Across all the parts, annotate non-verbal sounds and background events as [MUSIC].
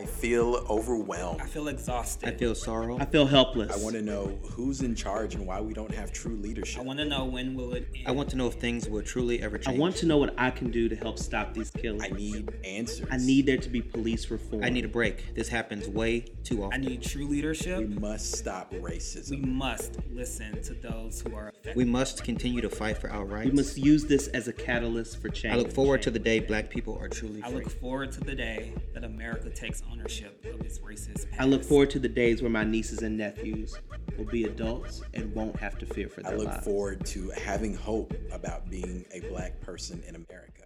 I feel overwhelmed. I feel exhausted. I feel sorrow. I feel helpless. I want to know who's in charge and why we don't have true leadership. I want to know when will it end. I want to know if things will truly ever change. I want to know what I can do to help stop these killings. I need answers. I need there to be police reform. I need a break. This happens way too often. I need true leadership. We must stop racism. We must listen to those who are affected. We must continue to fight for our rights. We must use this as a catalyst for change. I look forward to the day black people are truly free. I look forward to the day that America takes ownership of its racist past. I look forward to the days where my nieces and nephews will be adults and won't have to fear for that I look lives. forward to having hope about being a black person in America.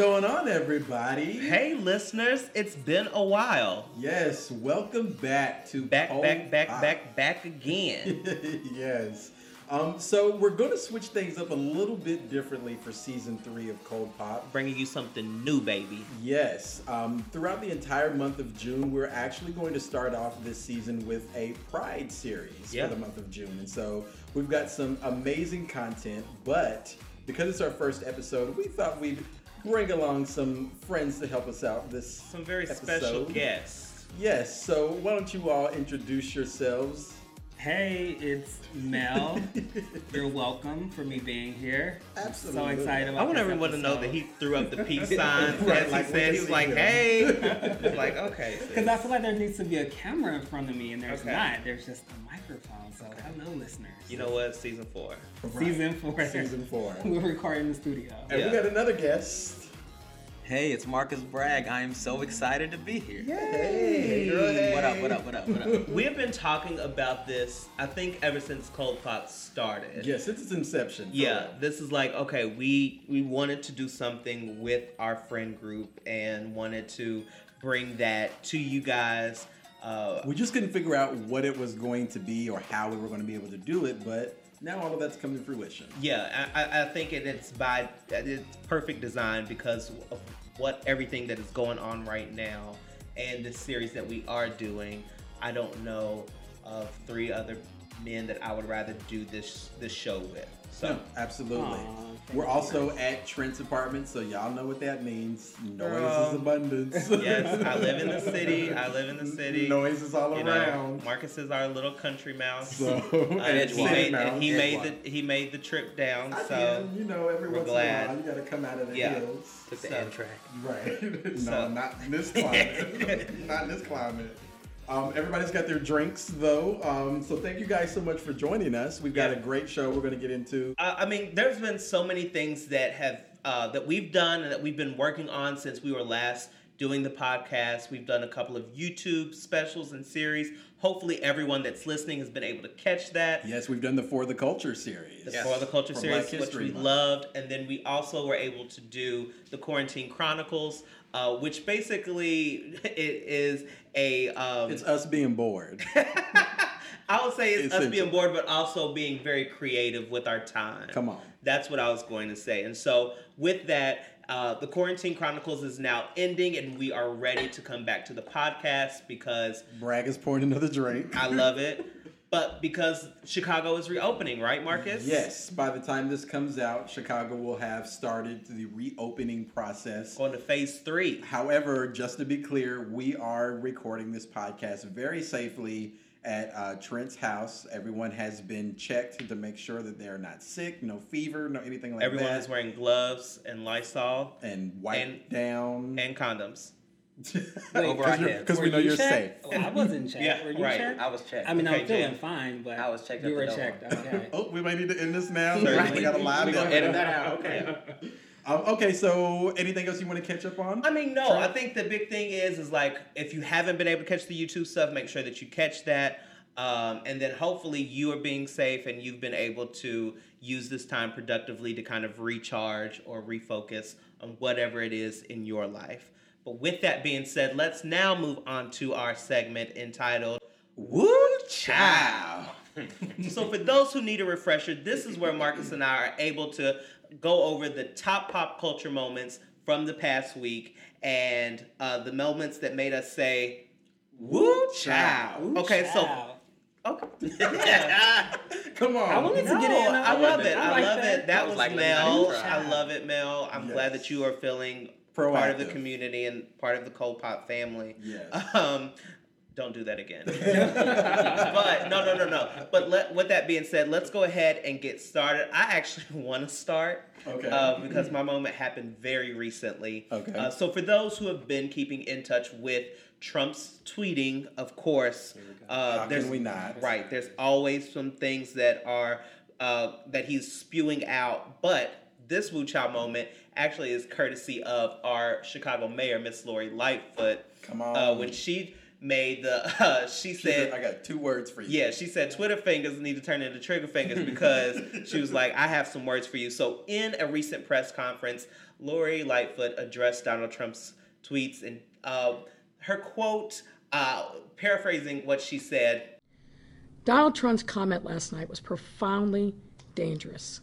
Going on, everybody? Hey, listeners, it's been a while. Yes, welcome back to Back, back, back, back, back again. [LAUGHS] yes. Um, so we're going to switch things up a little bit differently for season three of Cold Pop. Bringing you something new, baby. Yes. Um, throughout the entire month of June, we're actually going to start off this season with a Pride series Yeah. for the month of June. And so we've got some amazing content, but because it's our first episode, we thought we'd bring along some friends to help us out this Some very special episode. guests. Yes. So why don't you all introduce yourselves? Hey, it's Mel. [LAUGHS] You're welcome for me being here. Absolutely. So excited about I want this everyone to know that he threw up the [LAUGHS] peace sign. Right, as like he said, can he was like, him. hey. [LAUGHS] It's like, okay. Because I feel like there needs to be a camera in front of me, and there's Okay. not. There's just a microphone. So hello, listeners. You know what? Season four. Season four. Season four. We're recording in the studio. And Yeah. we got another guest. Hey, it's Marcus Bragg. I am so excited to be here. Hey, girl, hey. What up, what up, what up, what up? [LAUGHS] We have been talking about this, I think, ever since Cold Pop started. Yes, since its inception. Yeah, real. this is like okay. We we wanted to do something with our friend group and wanted to bring that to you guys. Uh, We just couldn't figure out what it was going to be or how we were going to be able to do it, but now all of that's come to fruition. yeah, I, I- I think it, it's by it's perfect design because of what everything that is going on right now and the series that we are doing. I don't know of three other men that I would rather do this this show with. So. No, absolutely. Aw, thank We're you. also at Trent's apartment, so y'all know what that means. Noise Girl. is abundance. [LAUGHS] Yes, I live in the city. I live in the city. Noise is all You know, around. Marcus is our little country mouse. So, Uh, [LAUGHS] and and he made, Mouse. he made Edgewater. the he made the trip down. I So can, you know, every we're once glad. in a while, you got to come out of the Yeah. hills. Took the So- Amtrak. Right. [LAUGHS] no, So- not in this climate. not in this climate. Um, everybody's got their drinks though. Um, so thank you guys so much for joining us. We've got Yeah. a great show we're going to get into. uh, I mean, there's been so many things that have uh, that we've done and that we've been working on since we were last doing the podcast. We've done a couple of YouTube specials and series. Hopefully, everyone that's listening has been able to catch that. Yes, we've done the For the Culture series. the For the Culture For series, which we Month. loved, and then we also were able to do the Quarantine Chronicles, uh, which basically [LAUGHS] it is a. Um, It's us being bored. [LAUGHS] I would say it's us being bored, but also being very creative with our time. Come on. That's what I was going to say. And so, with that, uh, the Quarantine Chronicles is now ending, and we are ready to come back to the podcast because Bragg is pouring another drink. I love it. [LAUGHS] But because Chicago is reopening, right, Marcus? Yes, by the time this comes out, Chicago will have started the reopening process. Going to phase three. However, just to be clear, we are recording this podcast very safely at uh, Trent's house. Everyone has been checked to make sure that they're not sick, no fever, no anything like that. Everyone that. is wearing gloves and Lysol and wiped and- down. and condoms. [LAUGHS] Over our heads. Because we know you you're checked? safe. Well, I wasn't checked. Yeah, Were you right. checked? I was checked. I mean, Okay, I'm feeling Jan. fine, but I was checked You at were the door. checked. [LAUGHS] Okay. Oh, we might need to end this now. Right. we got a live We gonna edit that out. Okay. [LAUGHS] Um, okay, so anything else you want to catch up on? I mean, no. I think the big thing is, is like if you haven't been able to catch the YouTube stuff, make sure that you catch that, um, and then hopefully you are being safe and you've been able to use this time productively to kind of recharge or refocus on whatever it is in your life. But with that being said, let's now move on to our segment entitled Woo chow. [LAUGHS] so for those who need a refresher, this is where Marcus and I are able to go over the top pop culture moments from the past week and uh, the moments that made us say Woo chow. Okay, so okay, yeah. [LAUGHS] Come on. I wanted to No, get in. I love it. I like love it. That was was like Mel. I love it, Mel. I'm glad that you are feeling part of the community and part of the Cold Pop family. Yes. Um, don't do that again. [LAUGHS] but no, no, no, no. But let, with that being said, let's go ahead and get started. I actually [LAUGHS] want to start Okay. uh, because my moment happened very recently. Okay. Uh, so for those who have been keeping in touch with Trump's tweeting, of course, uh, How there's can we not? right. There's always some things that are uh, that he's spewing out, but this Wu Chow moment actually is courtesy of our Chicago mayor, Miss Lori Lightfoot. Come on. Uh, when she made the, [LAUGHS] uh, she She said, said, I got two words for you. yeah, she said Twitter fingers need to turn into trigger fingers because she was like, I have some words for you. So, in a recent press conference, Lori Lightfoot addressed Donald Trump's tweets and uh, her quote, uh, paraphrasing what she said, Donald Trump's comment last night was profoundly dangerous.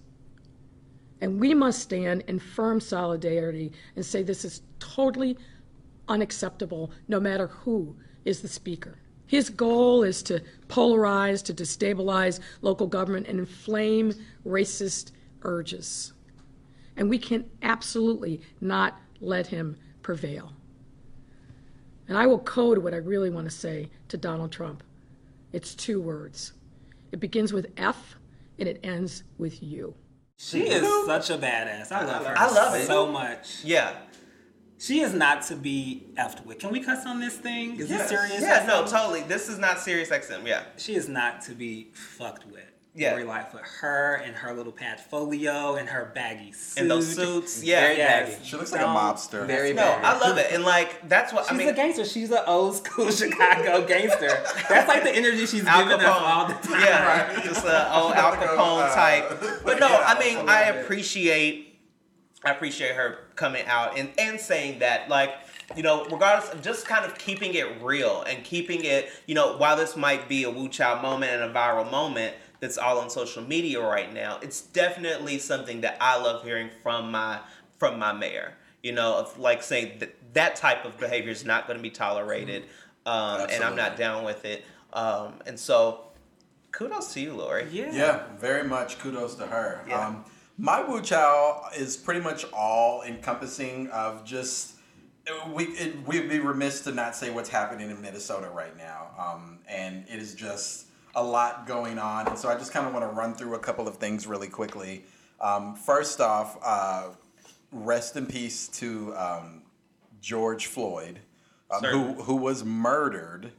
And we must stand in firm solidarity and say this is totally unacceptable, no matter who is the speaker. His goal is to polarize, to destabilize local government, and inflame racist urges. And we can absolutely not let him prevail. And I will code what I really want to say to Donald Trump. It's two words. It begins with F and it ends with you. She is such a badass. I love her. I love it. so much. yeah. She is not to be effed with. Can we cuss on this thing? Is Yes. this serious? Yeah, no, totally. This is not Sirius XM. Yeah. She is not to be fucked with. Yeah. Lori Lightfoot. Her and her little portfolio and her baggy suit. And those suits. Yeah. Very Yes. baggy. She looks like a mobster. Very No, bad. I love it. And like, that's what She's I mean. a gangster. She's an old school [LAUGHS] Chicago [LAUGHS] gangster. That's like the energy she's Al giving us all the time. Yeah, [LAUGHS] just an old Al About to go, Capone uh, type. But no, yeah, I mean, I I appreciate, I appreciate her coming out and and saying that, like, you know, regardless of just kind of keeping it real and keeping it, you know, while this might be a Wu Chow moment and a viral moment that's all on social media right now, it's definitely something that I love hearing from my from my mayor. You know, of like saying that that type of behavior is not going to be tolerated, um, and I'm not down with it. Um, and so, kudos to you, Lori. Yeah. Yeah, very much kudos to her. Yeah. Um, my Wu Chow is pretty much all encompassing of just we it, we'd be remiss to not say what's happening in Minnesota right now, um, and it is just a lot going on. And so I just kind of want to run through a couple of things really quickly. Um, first off, uh, rest in peace to um, George Floyd, um, who who was murdered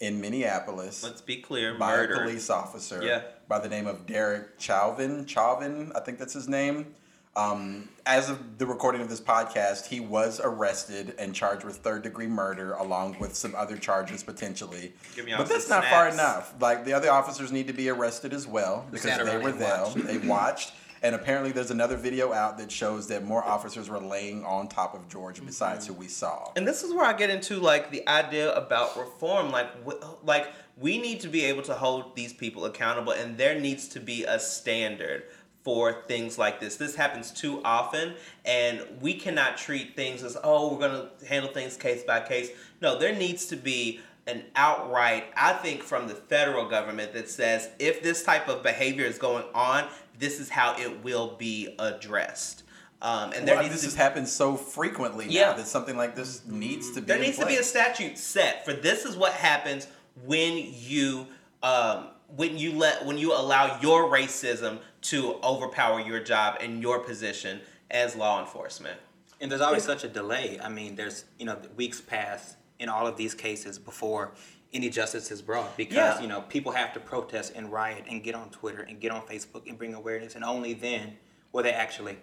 in Minneapolis Let's be clear, by murder. a police officer Yeah. by the name of Derek Chauvin. Chauvin, I think that's his name. Um, as of the recording of this podcast, he was arrested and charged with third degree murder, along with some other charges potentially. Give me But that's some not far enough. Like the other officers need to be arrested as well because sat they were there. watched. They [CLEARS THROAT] watched. And apparently, there's another video out that shows that more officers were laying on top of George besides who we saw. And this is where I get into like the idea about reform. Like, w- like we need to be able to hold these people accountable, and there needs to be a standard for things like this. This happens too often, and we cannot treat things as oh we're gonna handle things case by case. No, there needs to be an outright, I think, from the federal government that says if this type of behavior is going on, this is how it will be addressed. Um, and there Well, needs this to has happened so frequently now that something like this needs to be. there needs to be a statute set for this is what happens when you um, when you let when you allow your racism to overpower your job and your position as law enforcement. And there's always such a delay. I mean, there's you know weeks pass in all of these cases before any justice is brought because Yeah. you know people have to protest and riot and get on Twitter and get on Facebook and bring awareness, and only then will they actually,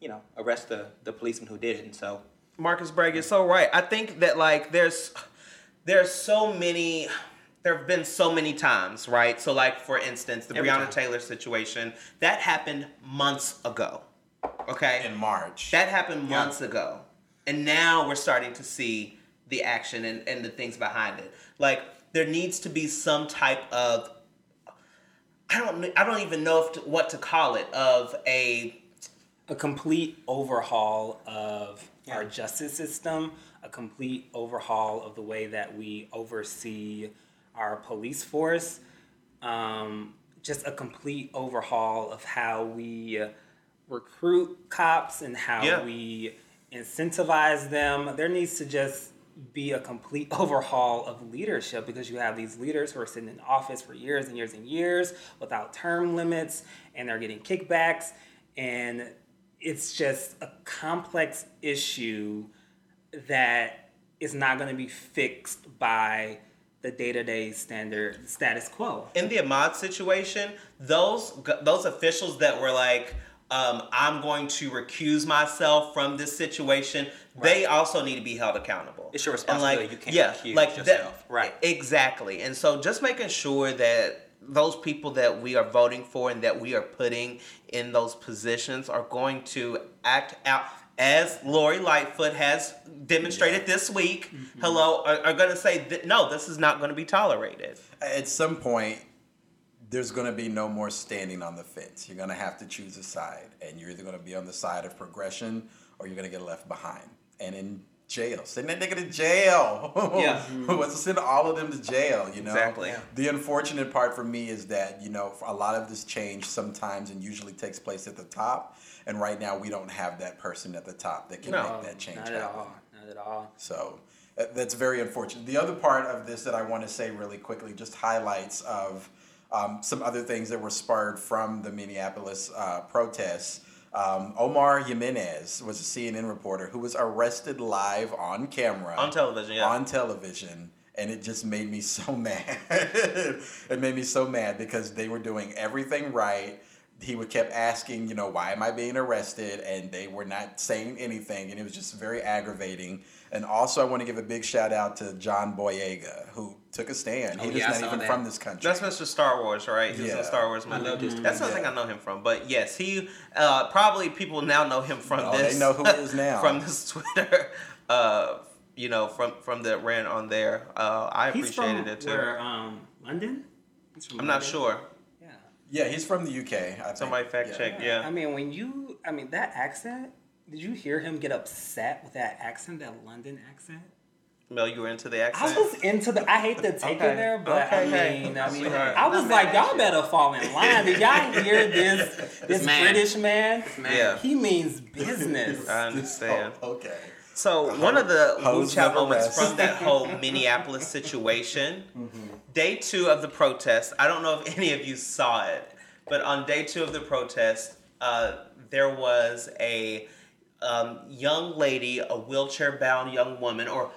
you know, arrest the the policeman who did it. And so Marcus Bragg is so right. I think that like there's there's so many there have been so many times, right? So like for instance, the Every Breonna time. Taylor situation, that happened months ago. Okay? in March. That happened Yeah. months ago. and now we're starting to see the action and, and the things behind it. Like there needs to be some type of I don't I don't even know if to, what to call it of a a complete overhaul of our justice system, a complete overhaul of the way that we oversee our police force, um, just a complete overhaul of how we recruit cops and how Yeah. we incentivize them. There needs to just be a complete [LAUGHS] overhaul of leadership because you have these leaders who are sitting in office for years and years and years without term limits and they're getting kickbacks and it's just a complex issue that is not going to be fixed by the day-to-day standard status quo. in the Ahmaud situation, those those officials that were like, um, "I'm going to recuse myself from this situation," they also need to be held accountable. It's your And, like, responsibility. You can't yeah, recuse like that- yourself. Right. Exactly, and so just making sure that those people that we are voting for and that we are putting in those positions are going to act out as Lori Lightfoot has demonstrated this week. Mm-hmm. Hello, are, are going to say that no, this is not going to be tolerated. At some point, there's going to be no more standing on the fence. You're going to have to choose a side, and you're either going to be on the side of progression or you're going to get left behind and in jail. Send that nigga to jail. Yeah. [LAUGHS] Let's send all of them to jail. You know. Exactly. The unfortunate part for me is that you know a lot of this change sometimes and usually takes place at the top, and right now we don't have that person at the top that can No, make that change Not happen. at all. Not at all. So that's very unfortunate. The other part of this that I want to say really quickly, just highlights of um, some other things that were spurred from the Minneapolis uh, protests. Um, Omar Jimenez was a CNN reporter who was arrested live on camera On television, yeah. on television. And it just made me so [LAUGHS] mad. it made me so mad because they were doing everything right. He would kept asking, you know, why am I being arrested? And they were not saying anything, and it was just very aggravating. And also, I want to give a big shout out to John Boyega, who took a stand. He Oh, was yeah, I not even that. from this country. That's Mr. Star Wars, right? He was in Yeah. Star Wars I movie. love this That's dude. something Yeah. I know him from. But yes, he uh, probably people now know him from Oh, this. they know who he is [LAUGHS] now. from this Twitter. [LAUGHS] Uh, you know, from from the ran on there. Uh, I He's appreciated from it too. where, um, London? He's from I'm not sure. Yeah. yeah, he's from the UK. I think. Somebody fact check. Yeah. I mean, when you, I mean, that accent, did you hear him get upset with that accent, that London accent? Mel, you were into the accident. I accent. was into the. I hate to take Okay. it there, but Okay, I hey. mean, I mean, I was like, y'all you. better fall in line. Did y'all hear this? This man. British man. Man. Yeah. He means business. I understand. Oh, okay. So one of the Hoes Wu Chow moments rest. from that [LAUGHS] whole Minneapolis situation, day two of the protest. I don't know if any of you saw it, but on day two of the protest, uh, there was a um, young lady, a wheelchair-bound young woman, or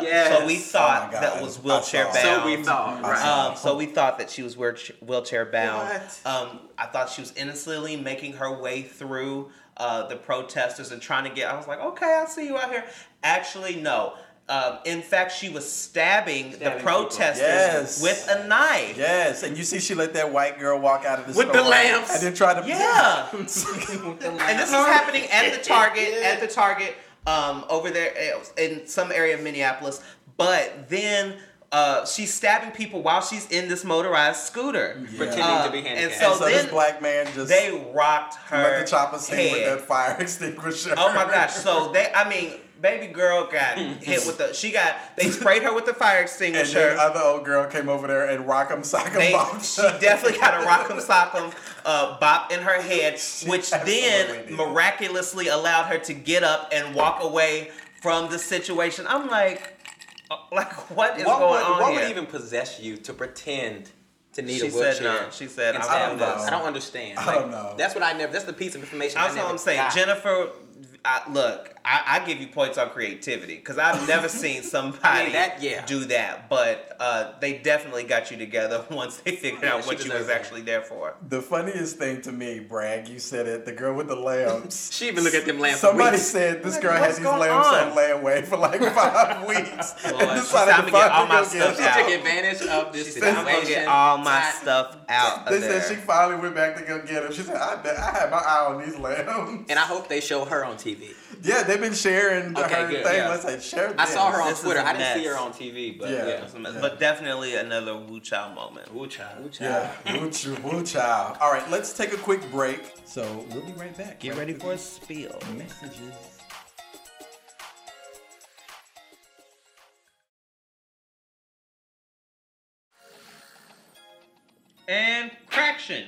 that, so we Oh thought my that was wheelchair-bound. So we thought, I right? Um, so we thought that she was wheelchair wheelchair bound. What? Um, I thought she was innocently making her way through uh, the protesters and trying to get. I was like, okay, I see you out here. Actually, no. Um, in fact, she was stabbing, Stabbing the protesters Yes. with a knife. Yes, and you see, she let that white girl walk out of the store With store the lamps. and then try to Yeah. [LAUGHS] and this is happening at the Target, at the Target um, over there uh, in some area of Minneapolis. But then uh, she's stabbing people while she's in this motorized scooter. Pretending Uh, to be and handicapped. so And so then this black man just they rocked her let the chopper sing with head. that fire [LAUGHS] extinguisher. Oh my gosh! So they, I mean, baby girl got [LAUGHS] hit with the. She got. They sprayed her with the fire And extinguisher. other old girl came over there and rock'em sock'em They, bopped she definitely got a rock'em sock'em [LAUGHS] uh, bop in her head, which then did. miraculously allowed her to get up and walk away from the situation. I'm like, uh, like what is what going would, on what here? would even possess you to pretend to need She a said wheelchair? no. She said, I don't know. I don't understand. I don't know. That's what I never. That's the piece of information. I That's never what I'm saying. got. Jennifer, I, look, I, I give you points on creativity because I've never [LAUGHS] seen somebody Yeah, that- yeah. do that. But uh, they definitely got you together [LAUGHS] once they figured Yeah, out what you was that. actually there for. The funniest thing to me, Bragg, you said it, the girl with the lamps. [LAUGHS] She even looked at them lamps. for Somebody weeks. said this Like, girl had these lamps on? on layaway for like five weeks. and Lord, decided it's time to to get finally all my go stuff She took advantage of this She said, I'm gonna get all my Right. stuff out They of there. said she finally went back to go get them. She said, I, I had my eye on these lamps. And I hope they show her on TV. Yeah, they've been sharing Okay, her good, thing. yeah. Let's say share. I saw her on This Twitter. a I didn't see her on TV, but Yeah. yeah. But definitely another Wu Chow moment. Ooh, child. Yeah, woo, ch- woo chow. All right, let's take a quick break. So we'll be right back. Get Right ready for a spiel. messages. And Craction.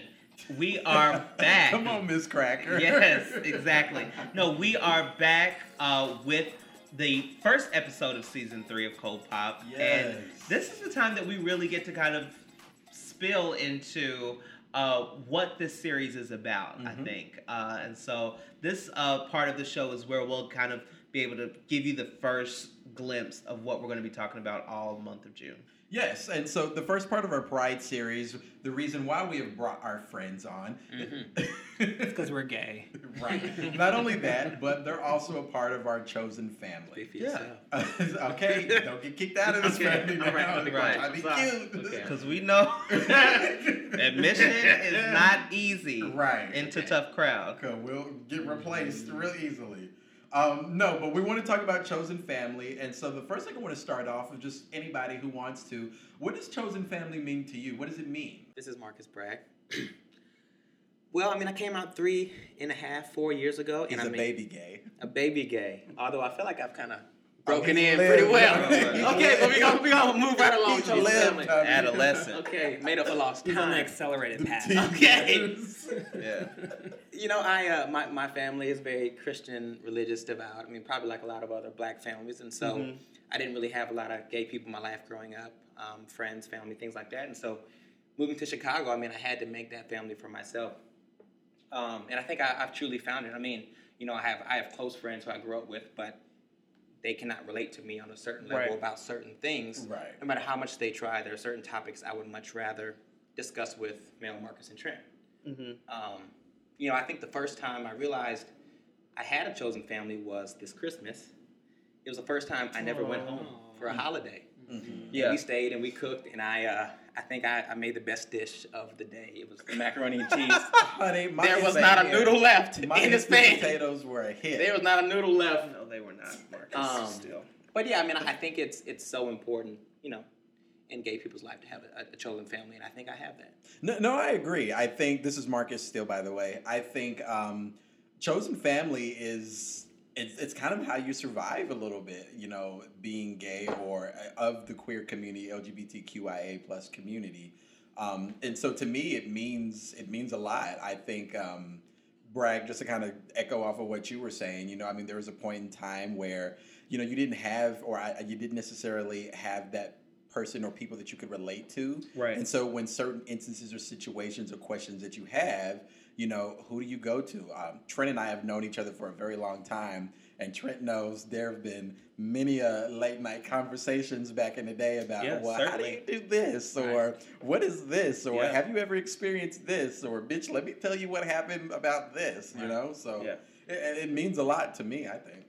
We are [LAUGHS] back. Come on, Miss Cracker. yes, [LAUGHS] exactly. No, we are back uh, with the first episode of season three of Cold Pop. And Yes. this is the time that we really get to kind of spill into uh, what this series is about, I think. Uh, and so this uh, part of the show is where we'll kind of be able to give you the first glimpse of what we're going to be talking about all month of June. Yes, and so the first part of our Pride series, the reason why we have brought our friends on, mm-hmm. Because we're gay. [LAUGHS] right? Not only that, but they're also a part of our chosen family. Yeah. [LAUGHS] okay, don't get kicked out of this Okay, family now. all right, right. Try to be Sorry. cute. Okay. [LAUGHS] Because we know admission is not easy Right. into tough crowd. Okay, we'll get replaced real easily. Um, no, but we want to talk about chosen family, and so the first thing I want to start off with just anybody who wants to. What does chosen family mean to you? What does it mean? This is Marcus Bragg. [CLEARS THROAT] well, I mean, I came out three and a half, four years ago, He's I'm a baby gay. a baby gay. Although I feel like I've kind of broken in lived. pretty well. [LAUGHS] Okay, but we're gonna we gonna move right along. He's Chosen lived, family. Adolescent. Okay, made up for lost He's on the time. accelerated [LAUGHS] path. Okay. Yeah. You know, I uh, my my family is very Christian, religious, devout. I mean, probably like a lot of other black families, and so Mm-hmm. I didn't really have a lot of gay people in my life growing up, um, friends, family, things like that. And so, moving to Chicago, I mean, I had to make that family for myself. Um, and I think I, I've truly found it. I mean, you know, I have I have close friends who I grew up with, but they cannot relate to me on a certain level Right. about certain things. Right. No matter how much they try, there are certain topics I would much rather discuss with Mel, Marcus, and Trent. Mm-hmm. Um, you know, I think the first time I realized I had a chosen family was this Christmas. It was the first time I never went home for a holiday. Mm-hmm. Yeah. We stayed and we cooked, and I, uh, I think I, I made the best dish of the day. It was macaroni and cheese. [LAUGHS] Honey, my there was not a noodle left My in his instant pan. potatoes were a hit. There was not a noodle left. No, they were not, Marcus. Um, still. But yeah, I mean, I think it's it's so important, you know, in gay people's life to have a, a chosen family, and I think I have that. No, no, I agree. I think this is Marcus still, by the way. I think um, chosen family is it's, it's kind of how you survive a little bit, you know, being gay or uh, of the queer community, LGBTQIA plus community. Um, and so to me, it means it means a lot. I think. Um, Bragg, just to kind of echo off of what you were saying, you know, I mean, there was a point in time where, you know, you didn't have, or I, you didn't necessarily have that person or people that you could relate to. Right. And so when certain instances or situations or questions that you have, you know, who do you go to? Um, Trent and I have known each other for a very long time, and Trent knows there have been many uh, late night conversations back in the day about, Yeah, well, how do you do this? Or what is this? Or Yeah. have you ever experienced this? Or bitch, let me tell you what happened about this, you know? So Yeah. it, it means a lot to me, I think.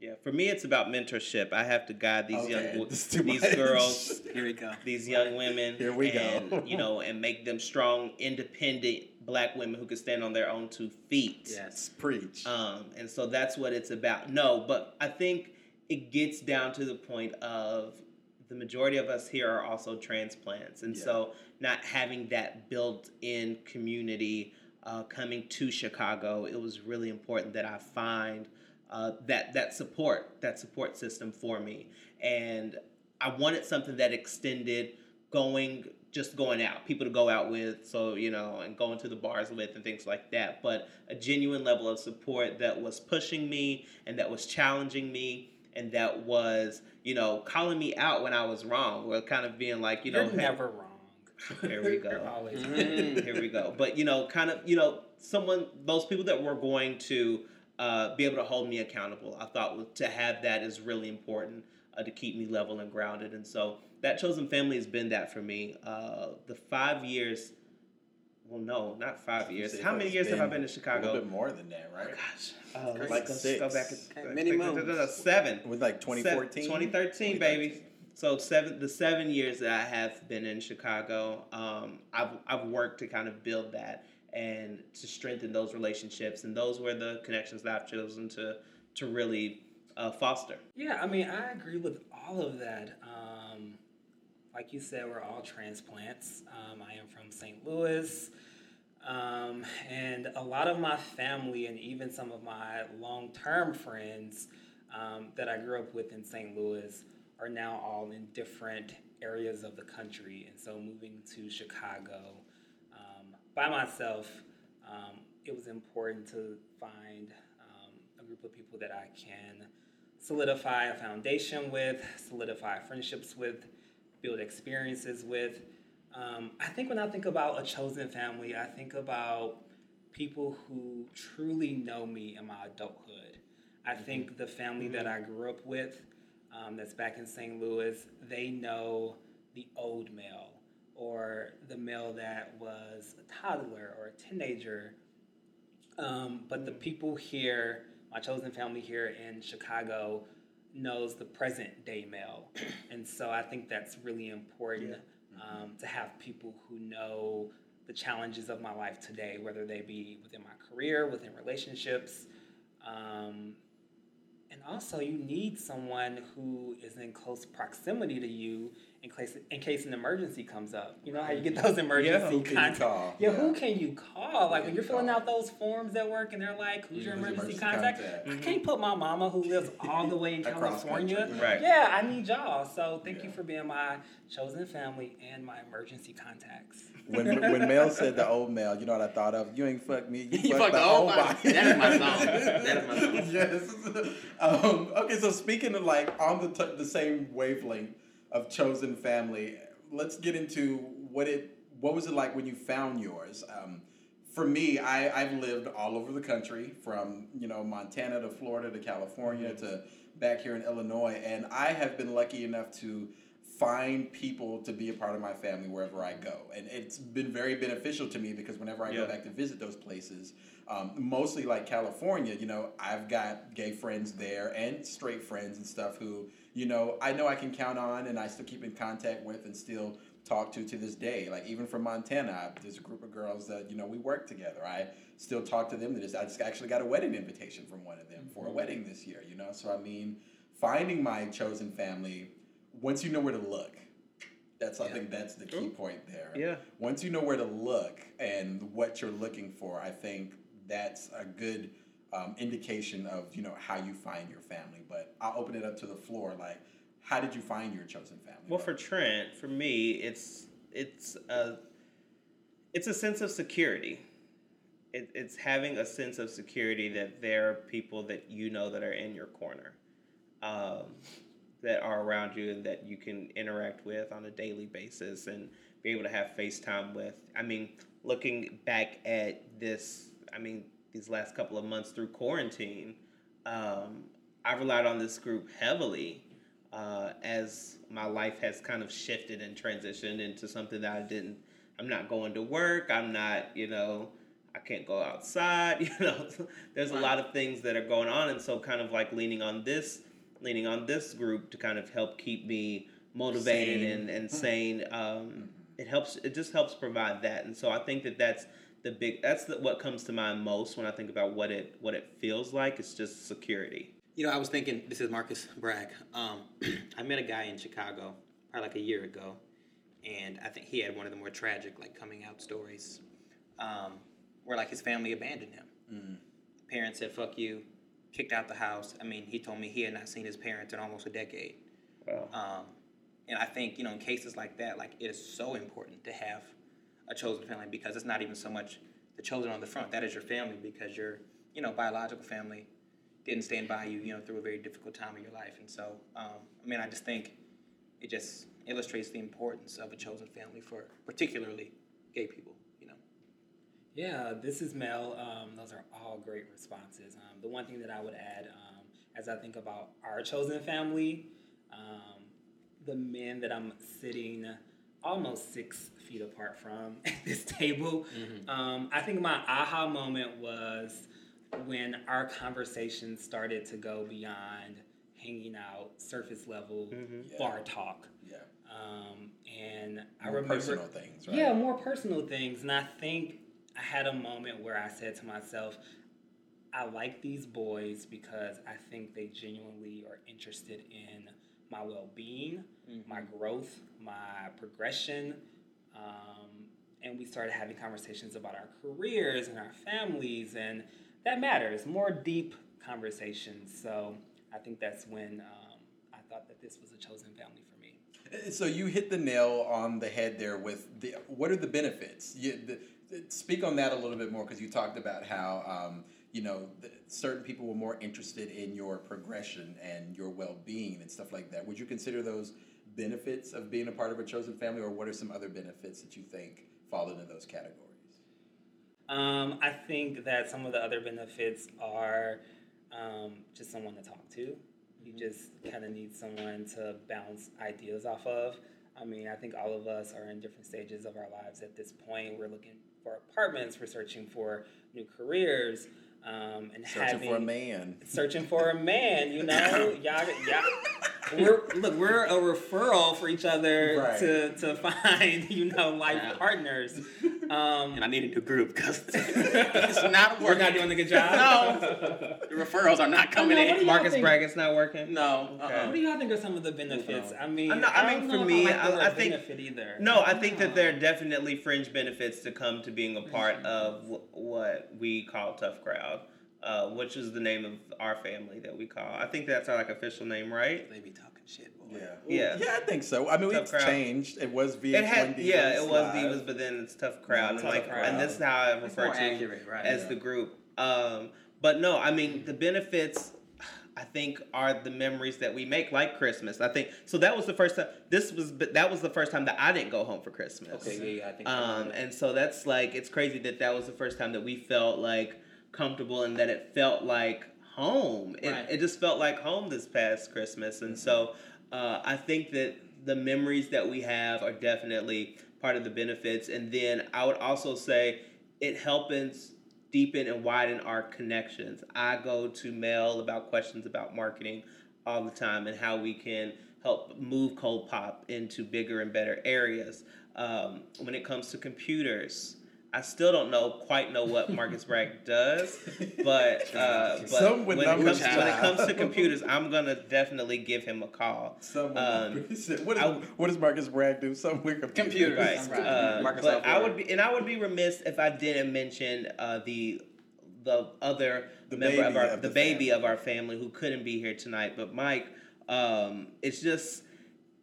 Yeah, for me, it's about mentorship. I have to guide these Okay, young, w- this is too these much. girls, [LAUGHS] Here we go. these young women. Here we go. and, You know, and make them strong, independent black women who can stand on their own two feet. Yes. Preach. Um, and so that's what it's about. No, but I think it gets down to the point of the majority of us here are also transplants. And Yeah. so not having that built in community uh, coming to Chicago, it was really important that I find uh, that, that support, that support system for me. And I wanted something that extended going just going out people to go out with so you know and going to the bars with and things like that but a genuine level of support that was pushing me and that was challenging me and that was you know calling me out when i was wrong or kind of being like you know You're hey, never wrong. here we [LAUGHS] You're go always Mm. here we go. But you know, kind of, you know, someone, those people that were going to uh, be able to hold me accountable. I thought to have that is really important uh, to keep me level and grounded. And so that chosen family has been that for me. Uh, the five years. Well, no, not five years. How many years have I been in Chicago? A little bit more than that, right? Gosh, uh, let's Like go, six. go back. Okay, and- many moons. Seven. With like 2014? 2013, baby. So seven, the seven years that I have been in Chicago, um, I've I've worked to kind of build that and to strengthen those relationships, and those were the connections that I've chosen to to really uh, foster. Yeah, I mean, I agree with all of that. Um, like you said, we're all transplants. Um, I am from St. Louis. Um, and a lot of my family and even some of my long term friends um, that I grew up with in St. Louis are now all in different areas of the country. And so moving to Chicago by myself, um, it was important to find um, a group of people that I can solidify a foundation with, solidify friendships with, build experiences with. Um, I think when I think about a chosen family, I think about people who truly know me in my adulthood. I think the family that I grew up with, um, that's back in St. Louis, they know the old Mel or the male that was a toddler or a teenager. Um, but the people here, my chosen family here in Chicago, knows the present day male. [COUGHS] and so I think that's really important um, to have people who know the challenges of my life today, whether they be within my career, within relationships. Um, and also, you need someone who is in close proximity to you in case in case an emergency comes up. You know how you get those emergency who can call? Yeah, Yeah. who can you call? Like when you're filling call? out those forms at work and they're like, "Who's your emergency emergency contact?" contact? I can't put my mama who lives [LAUGHS] all the way in California. Right. Yeah, I need y'all. So thank you for being my chosen family and my emergency contacts. When when Mel said the old Mel, you know what I thought of? You ain't fuck me. You, [LAUGHS] You fucked fucked the old body. That is my song. That is my song. [LAUGHS] yes. Um, okay, so speaking of like on the t- the same wavelength of chosen family, let's get into what it what was it like when you found yours. Um, for me, I, I've lived all over the country, from you know Montana to Florida to California to back here in Illinois, and I have been lucky enough to find people to be a part of my family wherever I go, and it's been very beneficial to me because whenever I go back to visit those places, um, mostly like California, you know, I've got gay friends there and straight friends and stuff who, you know, I know I can count on and I still keep in contact with and still talk to to this day. Like even from Montana, there's a group of girls that you know we work together. I still talk to them. To this, I just actually got a wedding invitation from one of them for a mm-hmm. wedding this year. You know, so I mean, finding my chosen family once you know where to look. That's I Yeah. think that's the key point there. Yeah. Once you know where to look and what you're looking for, I think that's a good um, indication of you know how you find your family. But I'll open it up to the floor. Like, how did you find your chosen family? Well, for Trent, for me, it's it's a it's a sense of security. It, it's having a sense of security that there are people that you know that are in your corner, um, that are around you and that you can interact with on a daily basis and be able to have FaceTime with. I mean, looking back at this, I mean, these last couple of months through quarantine, um, I relied on this group heavily uh, as my life has kind of shifted and transitioned into something that I didn't. I'm not going to work. I'm not, you know, I can't go outside. [LAUGHS] You know, there's a lot of things that are going on, and so kind of like leaning on this, leaning on this group to kind of help keep me motivated Sane. and and sane. Um, it helps. It just helps provide that, and so I think that that's the big. That's the, what comes to mind most when I think about what it what it feels like. It's just security. You know, I was thinking, this is Marcus Bragg. Um, [CLEARS THROAT] I met a guy in Chicago probably like a year ago, and I think he had one of the more tragic, like, coming out stories um, where, like, his family abandoned him. Parents said, fuck you, kicked out the house. I mean, he told me he had not seen his parents in almost a decade. Wow. Um, and I think, you know, in cases like that, like, it is so important to have a chosen family because it's not even so much the chosen on the front. That is your family because your, you know, biological family didn't stand by you, you know, through a very difficult time in your life. And so, um, I mean, I just think it just illustrates the importance of a chosen family for particularly gay people, you know. Yeah, this is Mel. Um, those are all great responses. Um, the one thing that I would add, um, as I think about our chosen family, um, the men that I'm sitting almost six feet apart from at [LAUGHS] this table, um, I think my aha moment was when our conversation started to go beyond hanging out, surface level, bar talk. yeah, Um, and I remember personal things, right? Yeah, more personal things. And I think I had a moment where I said to myself, I like these boys because I think they genuinely are interested in my well being, my growth, my progression. Um, and we started having conversations about our careers and our families, and that matters. More deep conversations. So I think that's when um, I thought that this was a chosen family for me. Uh, So you hit the nail on the head there with the what are the benefits? You, the- speak on that a little bit more because you talked about how um, you know th- certain people were more interested in your progression and your well being and stuff like that. Would you consider those benefits of being a part of a chosen family, or what are some other benefits that you think fall into those categories? Um, I think that some of the other benefits are um, just someone to talk to. You just kind of need someone to bounce ideas off of. I mean, I think all of us are in different stages of our lives at this point. We're looking for apartments, we're searching for new careers, um, and Searching having for a man. searching for a man. You know, [LAUGHS] y'all, y'all. We're look, we're a referral for each other Right. to to find you know life Yeah. partners. Um, And I need a new group because [LAUGHS] it's not we're not doing a good job. [LAUGHS] No. The referrals are not coming know, in. y'all Marcus think? Braggett's not working. No. Okay. uh-uh. What do y'all think are some of the benefits? I mean, I'm not- I I mean, don't for know me, if I, like I- I think- benefit either. No, I think that there are definitely fringe benefits to come to being a part of wh- what we call Tough Crowd, uh, which is the name of our family that we call. I think that's our like official name, right? They be talking shit, boy. Yeah. Yeah. Yeah, I think so. I mean, Tough it's crowd. changed. It was VH1 It had, Divas yeah, it was Live. Divas, but then it's Tough Crowd, and Tough like, Crowd. and this is how I refer to accurate, right? as Yeah. the group. Um, but no, I mean the benefits. I think are the memories that we make, like Christmas. I think so. That was the first time. This was, but that was the first time that I didn't go home for Christmas. Okay, yeah, yeah, I think. Um, remember and so that's like it's crazy that that was the first time that we felt like comfortable and that it felt like home. It, Right. it just felt like home this past Christmas, and so uh, I think that the memories that we have are definitely part of the benefits. And then I would also say it helps deepen and widen our connections. I go to Mel about questions about marketing all the time and how we can help move Cold Pop into bigger and better areas. Um, when it comes to computers, I still don't know quite know what Marcus Bragg does, but [LAUGHS] uh, but Some when, it numbers, comes, when it comes to computers, I'm gonna definitely give him a call. Someone, Um, what, is, I- what does Marcus Bragg do? Something with computers. Computers. Right. Right. Uh, Microsoft but I would be, and I would be remiss if I didn't mention uh, the the other The member of our of the, the baby family. of our family who couldn't be here tonight. But Mike, um, it's just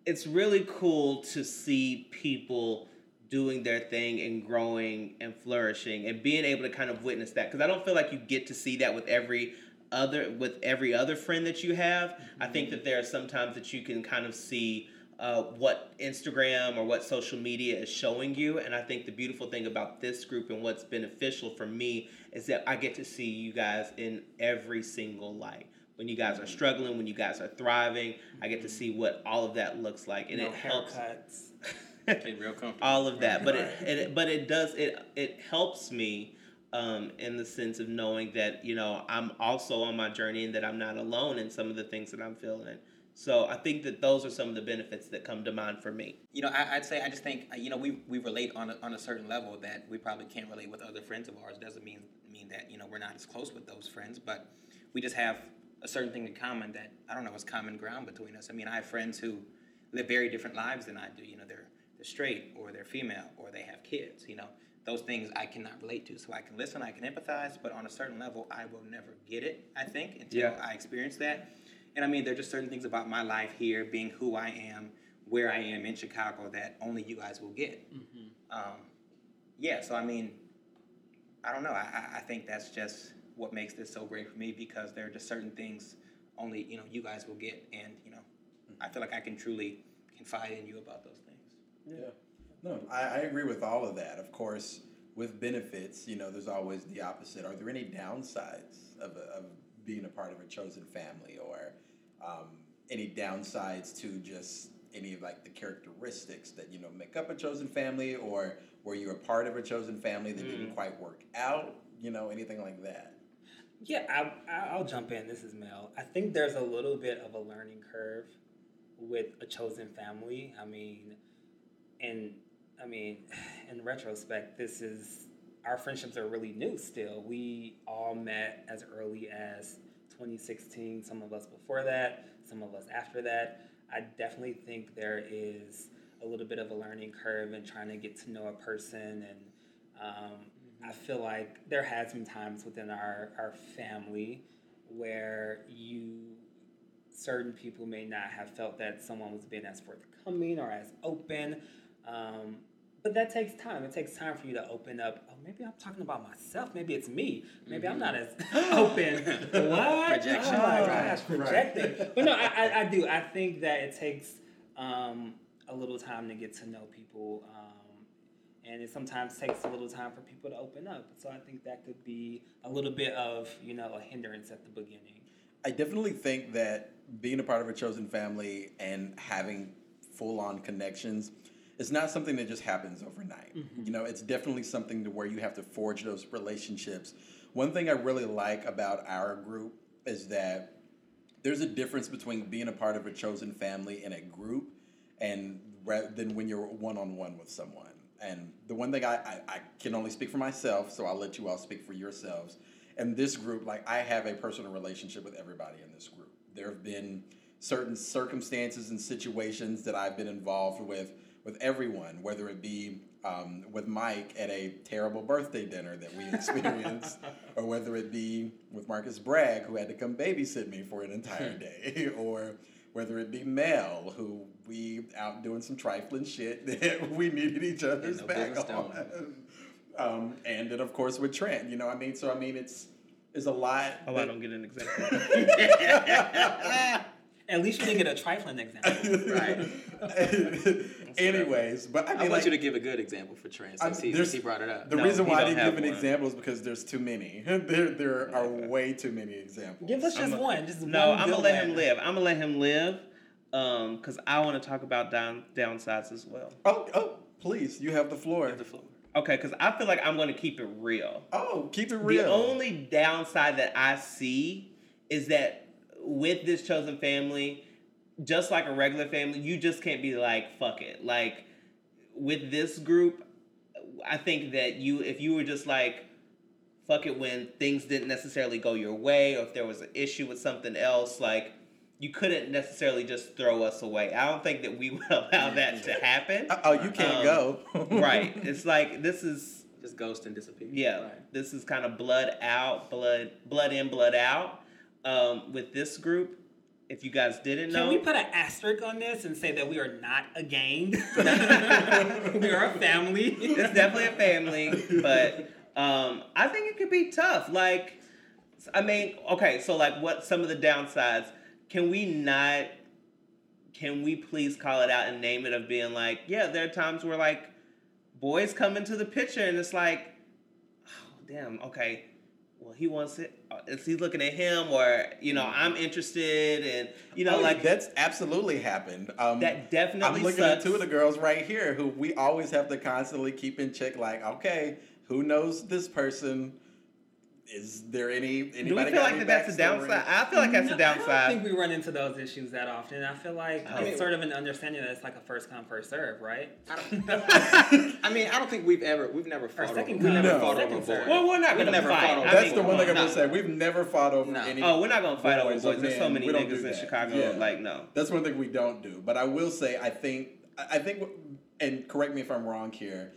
it's really cool to see people doing their thing and growing and flourishing and being able to kind of witness that because I don't feel like you get to see that with every other with every other friend that you have. I think mm-hmm. that there are some times that you can kind of see uh, what Instagram or what social media is showing you. And I think the beautiful thing about this group and what's beneficial for me is that I get to see you guys in every single light. When you guys are mm-hmm. struggling, when you guys are thriving, I get to mm-hmm. see what all of that looks like, and no it helps [LAUGHS] haircuts. Okay, real comfortable. all of that. But it, it but it does it it helps me um, in the sense of knowing that you know I'm also on my journey and that I'm not alone in some of the things that I'm feeling. So I think that those are some of the benefits that come to mind for me. You know, I, I'd say I just think uh, you know we, we relate on a, on a certain level that we probably can't relate with other friends of ours. Doesn't mean mean that you know we're not as close with those friends, but we just have a certain thing in common that I don't know is common ground between us. I mean, I have friends who live very different lives than I do. You know, they're they're straight or they're female or they have kids. You know, those things I cannot relate to. So I can listen, I can empathize, but on a certain level, I will never get it. I think until Yeah. I experience that. And I mean, there are just certain things about my life here, being who I am, where I am in Chicago, that only you guys will get. Um, yeah, so I mean, I don't know. I, I- I think that's just what makes this so great for me because there are just certain things only you know you guys will get, and you know, I feel like I can truly confide in you about those things. Yeah. No, I, I agree with all of that. Of course, with benefits, you know, there's always the opposite. Are there any downsides of, a, of being a part of a chosen family or um, any downsides to just any of like the characteristics that, you know, make up a chosen family or were you a part of a chosen family that didn't quite work out? You know, anything like that? Yeah, I, I- I'll jump in. This is Mel. I think there's a little bit of a learning curve with a chosen family. I mean, and I mean, [SIGHS] in retrospect, this is our friendships are really new still. We all met as early as 2016. Some of us before that. Some of us after that. I definitely think there is a little bit of a learning curve in trying to get to know a person and. Um, I feel like there has been times within our, our family where you certain people may not have felt that someone was being as forthcoming or as open. Um, but that takes time. It takes time for you to open up. Oh, maybe I'm talking about myself. Maybe it's me. Maybe I'm not as [LAUGHS] open. [LAUGHS] what? Projection. Oh my Right, gosh, projecting. [LAUGHS] But no, I, I, I do. I think that it takes um, a little time to get to know people. Um, and it sometimes takes a little time for people to open up. So I think that could be a little bit of, you know, a hindrance at the beginning. I definitely think that being a part of a chosen family and having full on connections is not something that just happens overnight. Mm-hmm. You know, it's definitely something to where you have to forge those relationships. One thing I really like about our group is that there's a difference between being a part of a chosen family in a group and than when you're one on one with someone. And the one thing I, I, I can only speak for myself, so I'll let you all speak for yourselves. And this group, like I have a personal relationship with everybody in this group. There have been certain circumstances and situations that I've been involved with with everyone, whether it be um, with Mike at a terrible birthday dinner that we experienced, [LAUGHS] or whether it be with Marcus Bragg, who had to come babysit me for an entire [LAUGHS] day, or whether it be Mel, who we out doing some trifling shit that [LAUGHS] we needed each other's no back on. Um, and then of course with Trent, you know, I mean, so I mean, it's it's a lot. Oh, I don't get an example. At least you didn't get a trifling example. Right. Anyways, but I I, want like, you to give a good example for Trent I'm- since he, he brought it up. the No, reason why I didn't give an one. example is because there's too many. [LAUGHS] there there [LAUGHS] are way too many examples. Give us just I'm a- one. Just No, one I'm gonna let him live. I'm gonna let him live, um, because I want to talk about down downsides as well. Oh, oh, please, you have the floor. the floor. Okay, because I feel like I'm gonna keep it real. Oh, keep it real. The only downside that I see is that with this chosen family, just like a regular family, you just can't be like, fuck it. Like with this group, I think that you if you were just like fuck it when things didn't necessarily go your way or if there was an issue with something else, like you couldn't necessarily just throw us away. I don't think that we [LAUGHS] would allow that to happen. oh, you can't Um, go. [LAUGHS] right. It's like this is Just ghost and disappear. yeah, Right. this is kind of blood out, blood blood in, blood out. Um, with this group, if you guys didn't know, Can we put an asterisk on this and say that we are not a gang? [LAUGHS] [LAUGHS] we are a family. it's definitely a family, but um, I think it could be tough. Like, I mean, okay, so like, what some of the downsides? Can we not? Can we please call it out and name it of being like, yeah, there are times where like boys come into the picture and it's like, oh damn, okay, well he wants it. uh, Is he looking at him or you know I'm interested and you know Oh, like that's absolutely happened. Um, that definitely I'm looking sucks. at two of the girls right here who we always have to constantly keep in check. Like, okay, who knows this person? Is there any anybody? Do we feel got like any that that's a downside? I feel like that's a No, I don't downside. think we run into those issues that often. I feel like Oh. it's sort of an understanding that it's like a first come first serve, right? I, don't, [LAUGHS] I mean, I don't think we've ever we've never fought over second we've never No. fought Second over a serve. Well, we're not We've gonna never fight. fought over I That's mean, the one thing I'm gonna say. We've never fought over No. any. Oh, we're not gonna fight over boys boys. There's so many niggas in. Chicago. Yeah. Like no. That's one thing we don't do. But I will say, I think, I I think, and correct me if I'm wrong here.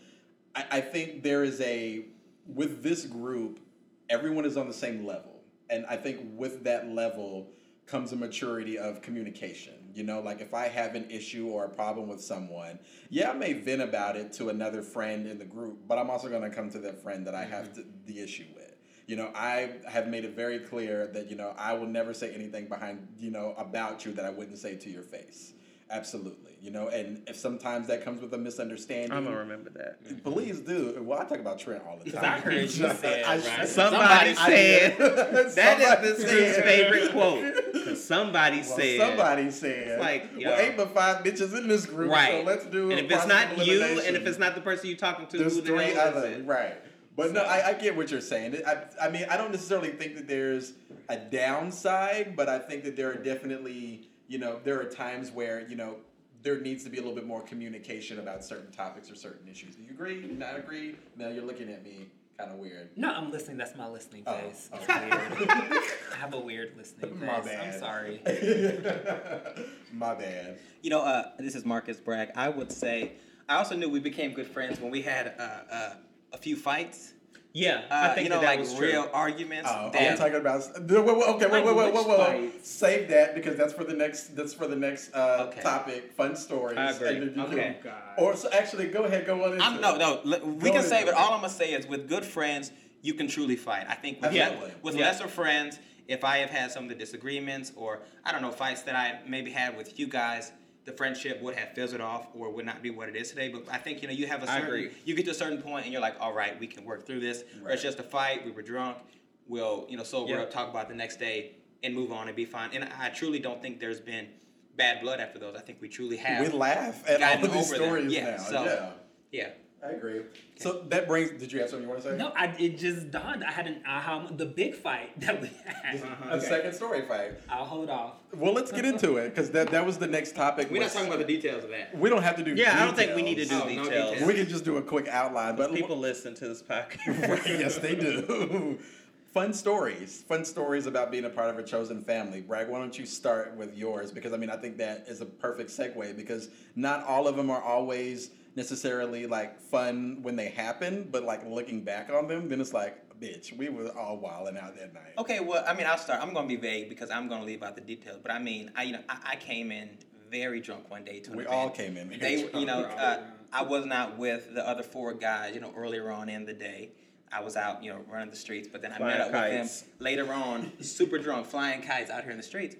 I, I think there is a with this group, everyone is on the same level, and I think with that level comes a maturity of communication. You know, like if I have an issue or a problem with someone, yeah, I may vent about it to another friend in the group, but I'm also going to come to that friend that I have mm-hmm. to, the issue with. You know, I have made it very clear that, you know, I will never say anything behind, you know, about you that I wouldn't say to your face. Absolutely. You know, and if sometimes that comes with a misunderstanding. I'm gonna remember that. [LAUGHS] Please do. Well, I talk about Trent all the time. I heard you [LAUGHS] say I- right? Somebody I said did. [LAUGHS] that Somebody is this dude's said- favorite quote. somebody Well, said somebody said, like, well, yo. ain't but five bitches in this group, right. so let's do. and if it's not you, and if it's not the person you're talking to, there's who the three hell is other it? right. But no, I, I get what you're saying. I, I mean, I don't necessarily think that there's a downside, but I think that there are definitely, you know, there are times where you know there needs to be a little bit more communication about certain topics or certain issues. Do you agree? Not agree? Mel, you're looking at me kind of weird. No, I'm listening. That's my listening Oh, face. It's okay. weird. [LAUGHS] I have a weird listening face. My bad. I'm sorry. [LAUGHS] My bad. You know, uh, this is Marcus Bragg. I would say I also knew we became good friends when we had uh, uh, a few fights. Yeah, Uh, I think you know, that, that like was true. real arguments. Oh, that- I'm talking about. Wait, wait, okay, wait, wait, wait, Like wait, wait. Save that because that's for the next. That's for the next uh, Okay. topic. Fun stories. I agree. And then you Okay. can- Oh, Or so actually, go ahead, go on into I'm, it. no, no. l- We Go can save it. All I'm gonna say is, with good friends, you can truly fight. I think with, Absolutely. with Yeah. lesser friends, if I have had some of the disagreements or I don't know fights that I maybe had with you guys, the friendship would have fizzled off or would not be what it is today. But I think you know you have a certain, you get to a certain point and you're like, all right, we can work through this. Or it's just a fight. We were drunk. We'll you know sober Yeah. up, talk about the next day, and move on and be fine. And I truly don't think there's been bad blood after those. I think we truly have. We laugh at all these them. stories Yeah, now. so- yeah, yeah. I agree. So that brings. Did you have something you want to say? No, I, it just dawned. I had an aha. The big fight that we had. Uh-huh. The second story fight. I'll hold off. Well, let's get into it because that that was the next topic. We're not talking about the details of that. We don't have to do. Yeah, I don't think we need to do details. Oh, no details. details. We can just do a quick outline. But People listen to this podcast. [LAUGHS] Yes, they do. Fun stories. Fun stories about being a part of a chosen family. Bragg, why don't you start with yours? Because I mean, I think that is a perfect segue because not all of them are always necessarily like fun when they happen, but like looking back on them, then it's like, bitch, we were all wilding out that night. Okay, well, I mean, I'll start. I'm going to be vague because I'm going to leave out the details. But I mean, I you know, I, I came in very drunk one day to We all came in very They, drunk. you know, uh, I was not with the other four guys. You know, earlier on in the day, I was out, you know, running the streets. But then I Flying met up kites. with them later on, super drunk, flying kites out here in the streets.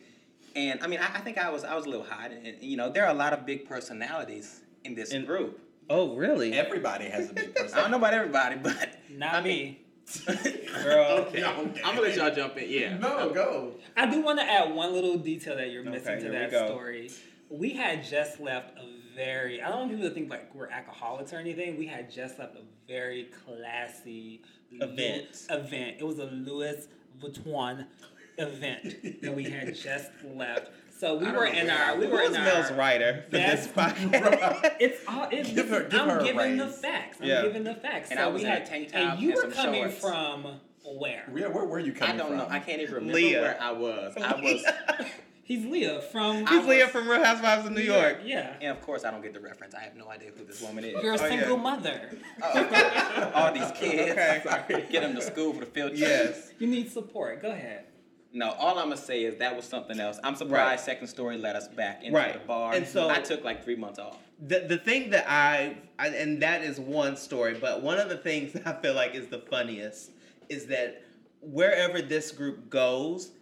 And I mean, I, I think I was I was a little hot. And, and, you know, there are a lot of big personalities in this In- group. oh, really? Everybody has a big [LAUGHS] I don't know about everybody, but Not I mean, me. [LAUGHS] Girl. [LAUGHS] okay. I'm gonna let y'all jump in. Yeah. No, go. I do want to add one little detail that you're missing Okay, to here we that story. We had just left a very, I don't want people to think like we're alcoholics or anything. We had just left a very classy Event. Lu- event. It was a Louis Vuitton event that we had just left. So we were in our, we were in is our. Mel's writer for this podcast? It's all. It's, Give her- give I'm her giving the facts. I'm Yeah. giving the facts. And so I was we had, tank top and you and were some coming shorts. from where? Where, where were you coming from? I don't from? know. I can't even remember Leah. where I was. I was, [LAUGHS] He's Leah from. He's Leah from Real Housewives of New York. Yeah. and of course, I don't get the reference. I have no idea who this woman is. You're a Oh, yeah. single mother. [LAUGHS] Oh, all these kids. Okay. Get them to school for the field trip. Yes. You need support. Go ahead. No, all I'm gonna say is that was something else. I'm surprised Right. Second Story let us back into Right. the bar. And so- I took like three months off. The, the thing that I, I and that is one story, but one of the things [LAUGHS] that I feel like is the funniest is that wherever this group goes,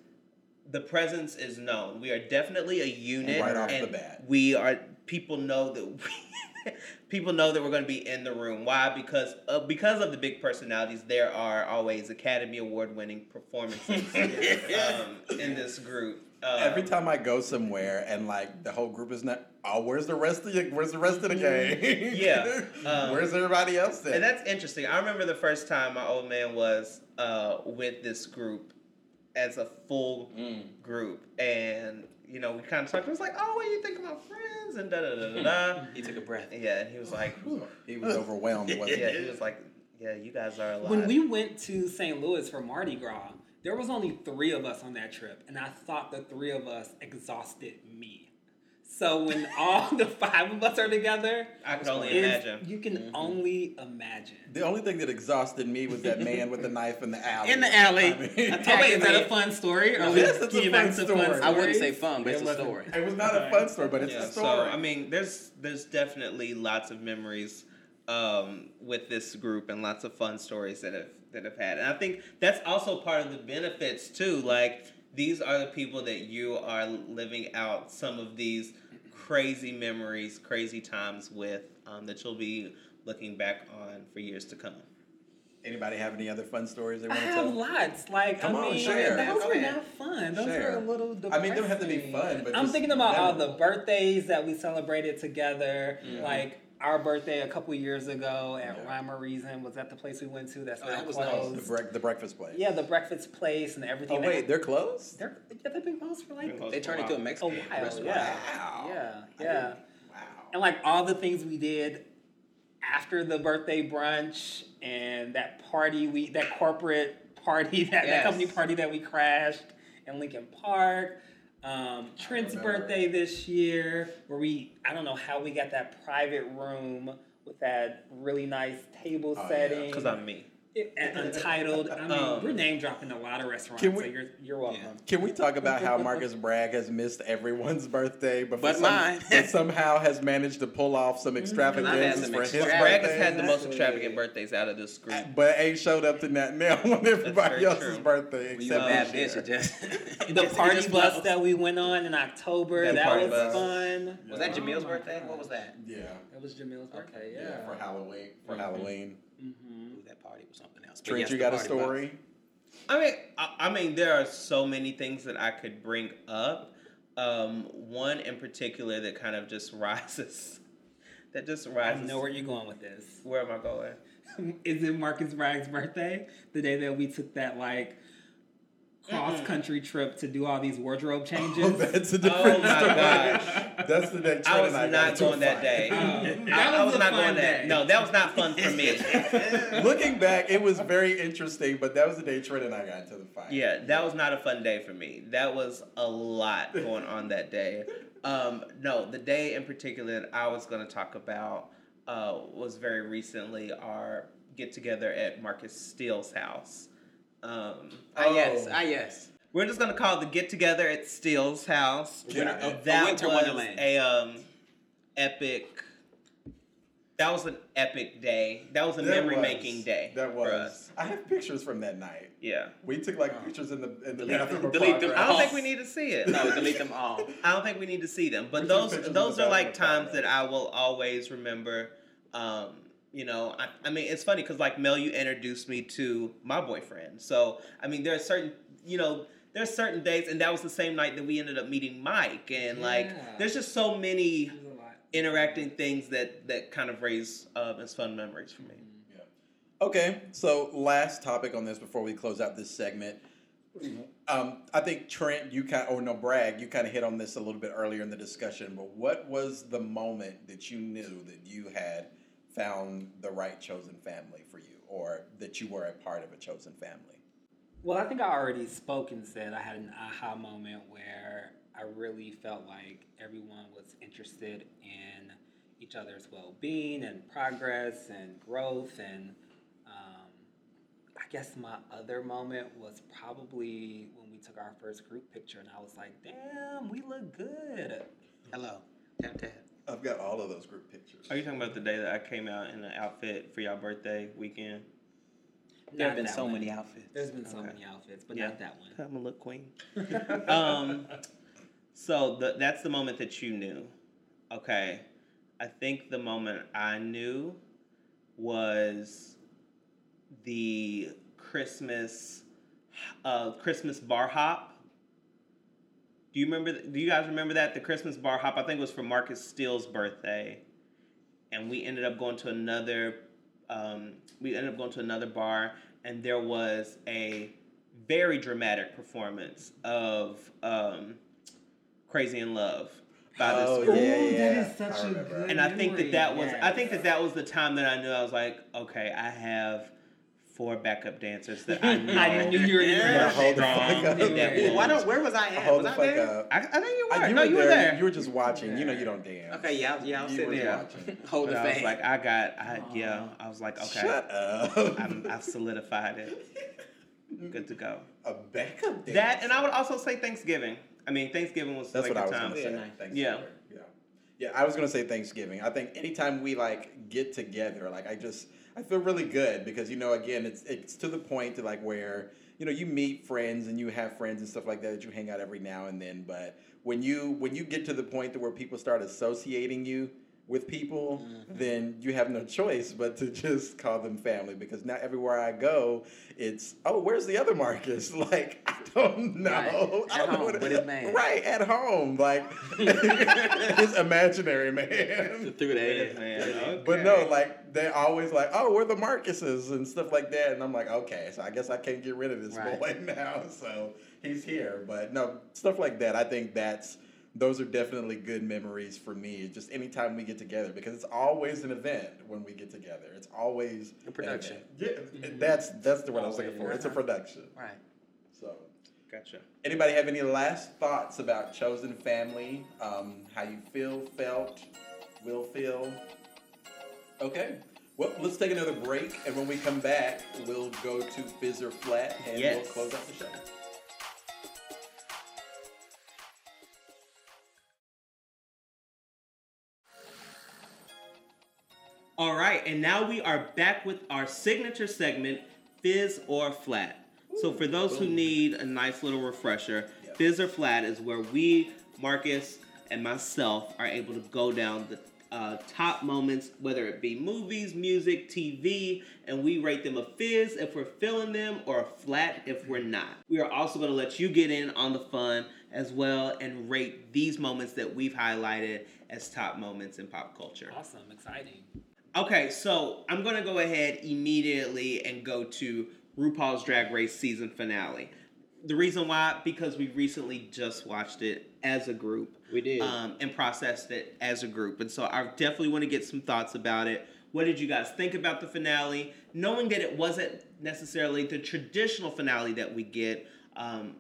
the presence is known. We are definitely a unit, Right off the bat. we are. People know that. We, [LAUGHS] people know that we're going to be in the room. Why? Because uh, because of the big personalities, there are always Academy Award winning performances [LAUGHS] um, in this group. Um, Every time I go somewhere and like the whole group is not, oh, where's the rest of you? Where's the rest of the gang? Yeah. [LAUGHS] Um, where's everybody else then? And that's interesting. I remember the first time my old man was uh, with this group as a full Mm. group, and you know we kind of talked. It was like, "Oh, what do you think about friends?" and da da da da da. [LAUGHS] He took a breath. Yeah, and he was like, [LAUGHS] he was overwhelmed. Wasn't "Yeah." he? He was like, "Yeah, you guys are alive." When we went to St. Louis for Mardi Gras, there was only three of us on that trip, and I thought the three of us exhausted me. So when all [LAUGHS] the five of us are together, I could only imagine. You can only imagine. The only thing that exhausted me was that man with the knife in the alley. In the alley. I mean, [LAUGHS] Oh wait, is that a fun story? Or we Yes, it's a fun back to story. I wouldn't say fun, but it's a story. It was not a fun story, but it's yeah, a story. so I mean, there's there's definitely lots of memories um, with this group and lots of fun stories that have that have had, and I think that's also part of the benefits too. Like these are the people that you are living out some of these crazy memories, crazy times with um, that you'll be looking back on for years to come. Anybody have any other fun stories they I want to have lots. Like Come I on, mean, share. those Go were ahead. not fun. Those Share. were a little depressing. I mean, they don't have to be fun, but I'm just thinking about all the memorable. birthdays that we celebrated together. Like our birthday a couple years ago at Yeah. Rhyme or Reason was that the place we went to that's Oh, now that was closed. The, brec- the breakfast place. Yeah, the breakfast place and everything. Oh They wait, they're closed. they're yeah, they've been closed for like closed They turned into a while. a Mexican oh, while. restaurant. Yeah, Wow. yeah, yeah. Wow. And like all the things we did after the birthday brunch and that party we that corporate party [LAUGHS] that, that company party that we crashed in Lincoln Park. Um, Trent's birthday this year, where we I don't know how we got that private room with that really nice table Oh, setting. Because I'm me. It- and Untitled. I mean, Um, we're name dropping a lot of restaurants, Can we- so you're you're welcome. Can we talk about how Marcus Bragg has missed everyone's birthday, but, But some- mine. but somehow has managed to pull off some extravagances some for his extravagant- Bragg birthday? has had the most Exactly. extravagant birthdays out of this group. but ain't showed up to that nail [LAUGHS] on everybody else's true. birthday When a except bad this bitch, year. just The just- party just bus flows. that we went on in October, The that was bus. fun. was that Jamil's birthday? What was that? Yeah, it was Jamil's birthday, yeah, yeah. for Halloween. For Halloween, Mm-hmm. Ooh, that party was something else. But Trent, yes, you got a party bus. story? I mean, I, I mean, there are so many things that I could bring up. Um, one in particular that kind of just [LAUGHS] rises, that just rises. I know where you're going with this. Where am I going? [LAUGHS] Is it Marcus Bragg's birthday? The day that we took that like cross country trip to do all these wardrobe [LAUGHS] changes. Oh, that's a different Oh my story. gosh. That's the day Trent I was I not into going that day. Oh, I, that I was was not going day. that. No, that was not fun for me. [LAUGHS] Looking back, it was very interesting, but that was the day Trent and I got into the fight. Yeah, that was not a fun day for me. That was a lot going on that day. Um, no, the day in particular that I was going to talk about uh, was very recently our get together at Marcus Steele's house. Um, Ah yes, Oh. ah yes. we're just going to call the get together at Steele's house. Yeah. Uh, A that winter was wonderland. a um, epic. That was an epic day. That was a That memory was. making day That for was. us. I have pictures from that night. Yeah. We took like pictures in the in the Delete- bathroom. of delete them. I don't think we need to see it. No, [LAUGHS] delete them all. I don't think we need to see them. But We took those pictures of those the are like bathroom times that I will always remember. Um, you know, I, I mean, it's funny because like Mel, you introduced me to my boyfriend. So I mean, there are certain, you know, there's certain dates, and that was the same night that we ended up meeting Mike, and like, there's just so many There's a lot. interacting things that that kind of raise um, as fun memories for me. Yeah. Okay, so last topic on this before we close out this segment. Um, I think Trent, you kind or no Bragg, you kind of hit on this a little bit earlier in the discussion. But what was the moment that you knew that you had found the right chosen family for you, or that you were a part of a chosen family? Well, I think I already spoke and said I had an aha moment where I really felt like everyone was interested in each other's well being and progress and growth. And um, I guess my other moment was probably when we took our first group picture, and I was like, damn, we look good. Hello. Tap tap. I've got all of those group pictures. Are you talking about the day that I came out in an outfit for y'all birthday weekend? There have been so one. many outfits. There's been so Okay. many outfits, but Yeah. not that one. I'm a look queen. [LAUGHS] um, so the, that's the moment that you knew. Okay, I think the moment I knew was the Christmas, uh, Christmas bar hop. Do you remember? Do you guys remember that the Christmas bar hop? I think it was for Marcus Steele's birthday, and we ended up going to another. Um, we ended up going to another bar, and there was a very dramatic performance of um, "Crazy in Love" by this Oh, group. yeah, Ooh, yeah. that is such I a good And I think that that was I think that that was the time that I knew I was like, okay, I have four backup dancers that I know. [LAUGHS] I knew you were Yeah, gonna hold the strong. fuck up. Knew Yeah, why don't? Where was I at? Hold was the I fuck there? up. I, I think you Uh, were. you no, were you were there. there. You were just watching. You know you don't dance. Okay, yeah, yeah, I was You sitting there, watching. [LAUGHS] holding But the I was like, I got, I yeah. I was like, okay, Shut up. I'm, I've solidified it. Good to go. a backup dance. That and I would also say Thanksgiving. I mean, Thanksgiving was That's like what I the was time. gonna say. Nice. Yeah. yeah, yeah. I was gonna say Thanksgiving. I think anytime we like get together, like I just I feel really good because you know again it's it's to the point to like where you know you meet friends and you have friends and stuff like that that you hang out every now and then. But when you when you get to the point to where people start associating you with people, Mm-hmm. then you have no choice but to just call them family because now everywhere I go, it's oh, where's the other Marcus? [LAUGHS] Like I don't know. Right. I don't At know home what with his man. Right at home, like [LAUGHS] his imaginary man. through the Man, air. But no, like they're always like, oh, we're the Marcuses and stuff like that, and I'm like, okay, so I guess I can't get rid of this Right. boy [LAUGHS] now. So he's here, but no stuff like that. I think that's those are definitely good memories for me. Just anytime we get together, because it's always an event when we get together. It's always A production. an event. Yeah, that's that's the word I was looking for. It's a production. Right. So, Gotcha. anybody have any last thoughts about chosen family? Um, how you feel, felt, will feel? Okay. Well, let's take another break, and when we come back, we'll go to Fizz or Flat, and Yes. we'll close out the show. All right, and now we are back with our signature segment, Fizz or Flat. So for those who need a nice little refresher, Yeah. Fizz or Flat is where we, Marcus, and myself are able to go down the uh, top moments, whether it be movies, music, TV, and we rate them a fizz if we're feeling them or a flat if we're not. We are also going to let you get in on the fun as well and rate these moments that we've highlighted as top moments in pop culture. Awesome, exciting. Okay, so I'm gonna go ahead immediately and go to RuPaul's Drag Race season finale. The reason why, because we recently just watched it as a group. We did. Um, and processed it as a group. And so I definitely want to get some thoughts about it. What did you guys think about the finale? Knowing that it wasn't necessarily the traditional finale that we get. Um,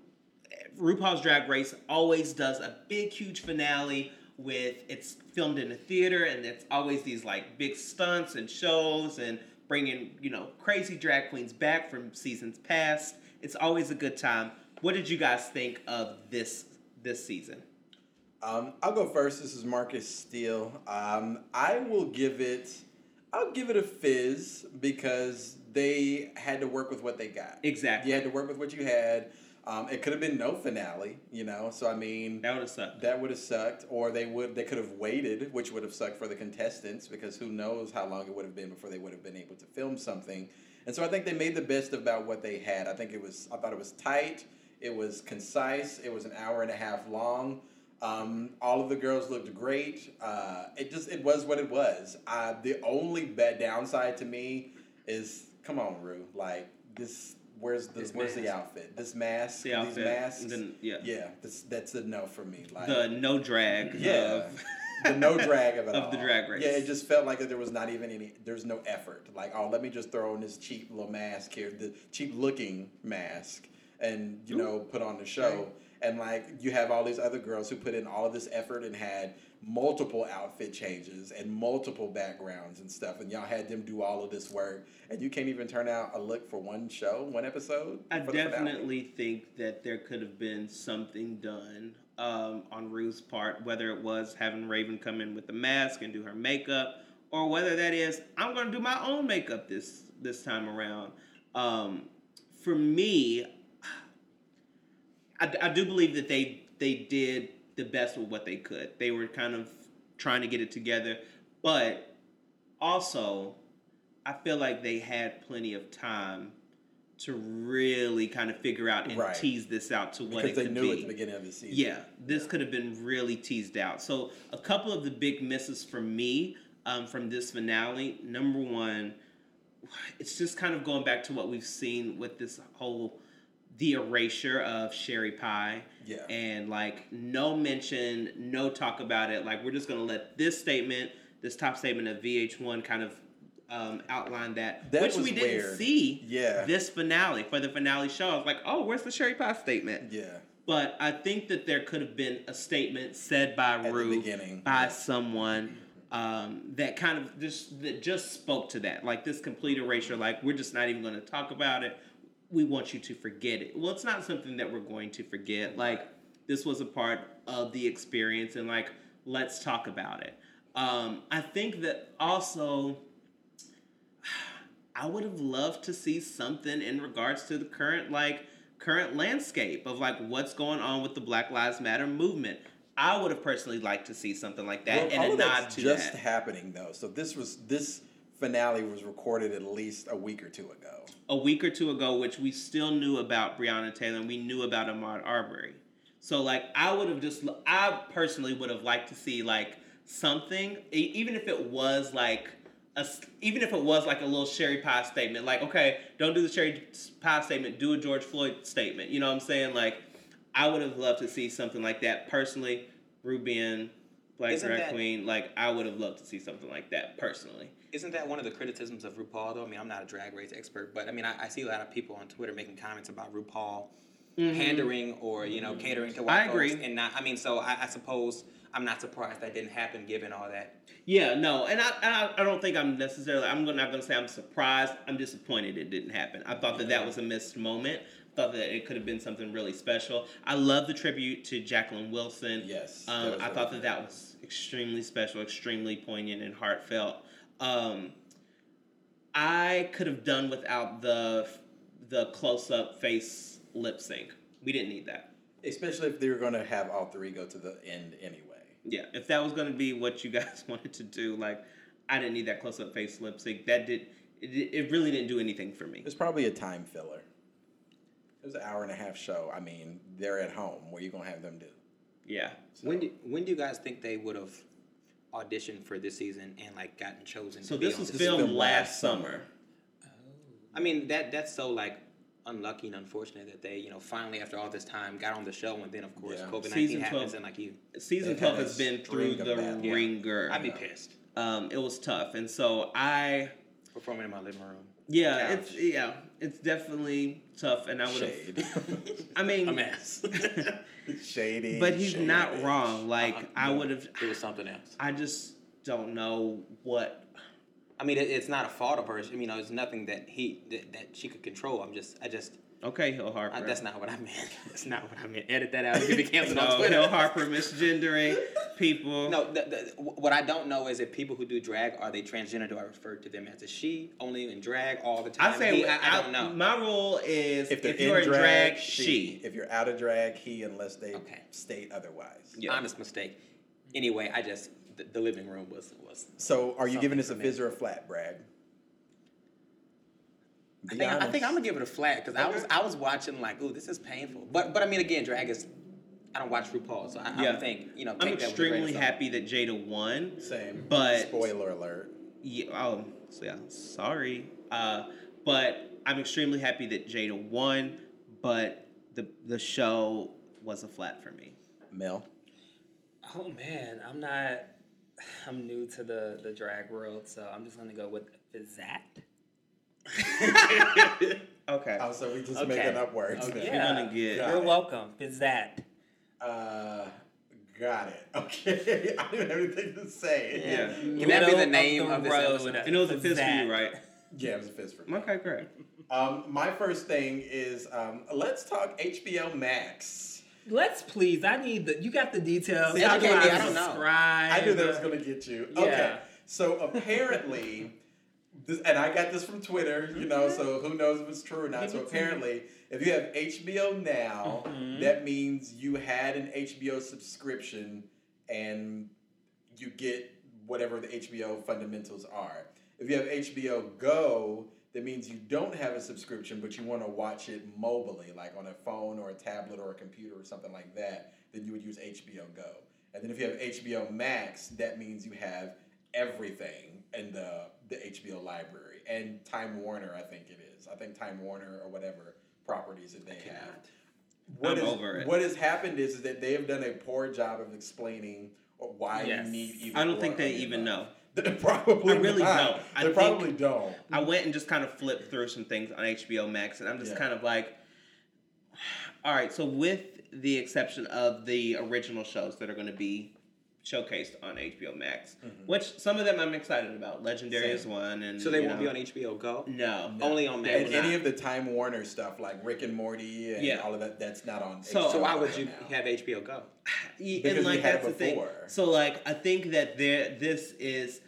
RuPaul's Drag Race always does a big, huge finale with it's filmed in a theater, and it's always these like big stunts and shows and bringing you know crazy drag queens back from seasons past. It's always a good time. What did you guys think of this this season? Um, I'll go first. This is Marcus Steele. Um, I will give it. I'll give it a fizz because they had to work with what they got. Exactly. You had to work with what you had. Um, it could have been no finale, you know. So I mean, That would have sucked. that would have sucked, or they would they could have waited, which would have sucked for the contestants because who knows how long it would have been before they would have been able to film something. And so I think they made the best about what they had. I think it was I thought it was tight, it was concise, it was an hour and a half long. Um, all of the girls looked great. Uh, it just it was what it was. Uh, the only bad downside to me is come on, Rue, like this. Where's the This where's the outfit? This mask, The these masks. then- yeah. yeah, that's that's a no for me. Like The no drag. yeah, of- [LAUGHS] the no drag of it [LAUGHS] Of all. the drag race. Yeah, it just felt like there was not even any. There's no effort. Like, oh, let me just throw in this cheap little mask here, the cheap looking mask, and you know, put on the show. And like, you have all these other girls who put in all of this effort and had multiple outfit changes and multiple backgrounds and stuff, and y'all had them do all of this work, and you can't even turn out a look for one show, one episode. I definitely think that there could have been something done um, on Rue's part, whether it was having Raven come in with the mask and do her makeup, or whether that is I'm going to do my own makeup this this time around. Um, for me, I, I do believe that they they did the best with what they could. They were kind of trying to get it together, but also I feel like they had plenty of time to really kind of figure out and Right. tease this out to what because it they could knew be. at the beginning of the season. Yeah, this could have been really teased out. So a couple of the big misses for me um, from this finale. Number one, it's just kind of going back to what we've seen with this whole the erasure of Sherry Pie. Yeah. And like no mention, no talk about it. Like we're just gonna let this statement, this top statement of VH1 kind of um, outline that, That which we didn't weird. see Yeah. this finale for the finale show. I was like, oh, where's the Sherry Pie statement? Yeah. But I think that there could have been a statement said by the Rue, beginning. by someone um, that kind of just that just spoke to that, like this complete erasure. Like we're just not even going to talk about it. We want you to forget it. Well, it's not something that we're going to forget. Like this was a part of the experience, and like let's talk about it. Um, I think that also. [SIGHS] I would have loved to see something in regards to the current like current landscape of like what's going on with the Black Lives Matter movement. I would have personally liked to see something like that Well, and all of that's to just that. happening though. So this was this finale was recorded at least a week or two ago. a week or two ago, which we still knew about Breonna Taylor and we knew about Ahmaud Arbery. So like I would have just I personally would have liked to see like something, e- even if it was like a, even if it was like a little Sherry Pie statement, like okay, don't do the Sherry Pie statement, do a George Floyd statement. You know what I'm saying? Like I would have loved to see something like that personally. Rubian, Black Isn't Drag that- Queen. Like I would have loved to see something like that personally. Isn't that one of the criticisms of RuPaul though? I mean, I'm not a drag race expert, but I mean, I, I see a lot of people on Twitter making comments about RuPaul pandering or you know catering to white I agree. folks, and not. I mean, so I, I suppose I'm not surprised that didn't happen given all that. Yeah, no, and I, I, I don't think I'm necessarily. I'm not going to say I'm surprised. I'm disappointed it didn't happen. I thought that that was a missed moment. Thought that it could have been something really special. I love the tribute to Jacqueline Wilson. Yes, um, I really thought that that was extremely special, extremely poignant and heartfelt. Um, I could have done without the the close up face lip sync. We didn't need that. Especially if they were going to have all three go to the end anyway. Yeah, if that was going to be what you guys [LAUGHS] wanted to do, like I didn't need that close up face lip sync. That did it, it really didn't do anything for me. It was probably a time filler. It was an hour and a half show. I mean, they're at home. What are you going to have them do? Yeah. When do when do you guys think they would have auditioned for this season and like gotten chosen? So to be this on was the filmed filmed last last summer. I mean that that's so like unlucky and unfortunate that they you know finally after all this time got on the show and then of course Yeah. COVID Season nineteen 12. happens and like you Season twelve has been through the bad- Yeah. ringer. I'd be pissed Um, it was tough, and so I performing in my living room. Yeah, Couch. it's yeah, it's definitely tough, and I would have. [LAUGHS] I mean, a mess. [LAUGHS] Shady. but he's shady. not wrong. Uh-uh, like Uh-uh, I would have. it was something else. I just don't know what. I mean, it, it's not a fault of hers. I mean, it's nothing that he that, that she could control. I'm just, I just, Okay, Hill Harper. I, that's not what I meant. [LAUGHS] That's not what I meant. Edit that out. You'll be canceled on no, Twitter. Hill Harper misgendering people. No, the, the, what I don't know is if people who do drag are they transgender? Do I refer to them as a she only in drag all the time? I say He- I, I don't know. My rule is If they're if you're in in drag, drag, she. she. If you're out of drag, he, unless they Okay. state otherwise. Yeah. Honest mistake. Anyway, I just the, the living room was was. So, are you giving us a Something fizz or a flat, Brad? I think, I think, I'm gonna give it a flat because I was I was watching like, ooh, this is painful. But but I mean, again, drag is. I don't watch RuPaul, so I, I Yeah. would think you know. I'm Take that with a grain of extremely salt. happy that Jaida won. Same. But- spoiler alert. Yeah, oh, so yeah, sorry. Uh, but I'm extremely happy that Jaida won, but the the show was a flat for me. Mel. Oh man, I'm not. [SIGHS] I'm new to the the drag world, so I'm just gonna go with Fizat. [LAUGHS] Okay. Oh, so we just Okay. making up words. Okay. then. You're Yeah. gonna get You're welcome, Fizat. Uh, got it. [LAUGHS] Okay. [LAUGHS] I didn't have anything to say. Yeah. Can that be the name of this episode? And it was a fist for you, right? [LAUGHS] Yeah, it was a fizz for me. Okay, great. Um, my first thing is um, let's talk HBO Max. Let's please. I need the. You got the details. See, How educate do me, I don't know. subscribe? I knew that was going to get you. Okay. So apparently, this, and I got this from Twitter, you know, so who knows if it's true or not. So apparently, if you have HBO Now, Mhm. that means you had an HBO subscription and you get whatever the HBO fundamentals are. If you have HBO Go, that means you don't have a subscription, but you want to watch it mobily, like on a phone or a tablet or a computer or something like that, then you would use HBO Go. And then if you have HBO Max, that means you have everything in the, the HBO library. And Time Warner, I think it is. I think Time Warner or whatever properties that they have. What I'm is- over it. What has happened is, is that they have done a poor job of explaining why Yes. you need even I don't think they even know. [LAUGHS] They probably I really not. don't. I they probably don't. I went and just kind of flipped through some things on HBO Max, and I'm just Yeah. kind of like, [SIGHS] all right. So with the exception of the original shows that are going to be showcased on HBO Max, mm-hmm. which some of them I'm excited about. Legendary Same. is one, and So they won't know, be on HBO Go. No, Only on Max. And any of the Time Warner stuff like Rick and Morty and Yeah. all of that, that's not on. So- HBO So why would you now. have HBO Go? [SIGHS] Because and we like had that's the it thing. before. So like I think that there this is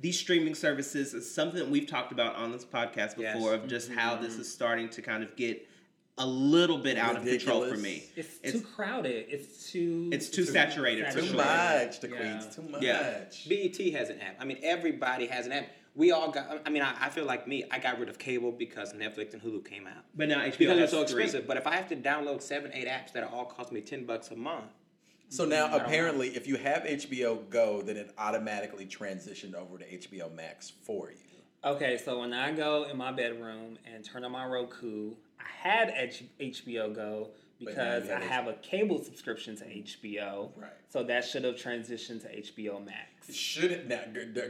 these streaming services is something we've talked about on this podcast Yes. before of just how this mm-hmm. is starting to kind of get a little bit out of control for me. It's, It's- too crowded. It's too. It's too saturated for Too much, the Yeah. queens. Too much. Yeah. BET has an app. I mean, everybody has an app. We all got. I mean, I, I feel like me. I got rid of cable because Netflix and Hulu came out But now HBO because they're has so three. expensive. But if I have to download seven, eight apps that all cost me ten bucks a month, So now, mm, I know. apparently, if you have HBO Go, then it automatically transitioned over to HBO Max for you. Okay, so when I go in my bedroom and turn on my Roku, I had H- HBO Go, because I have a cable subscription to HBO. Right. So that should have transitioned to HBO Max. It Should now?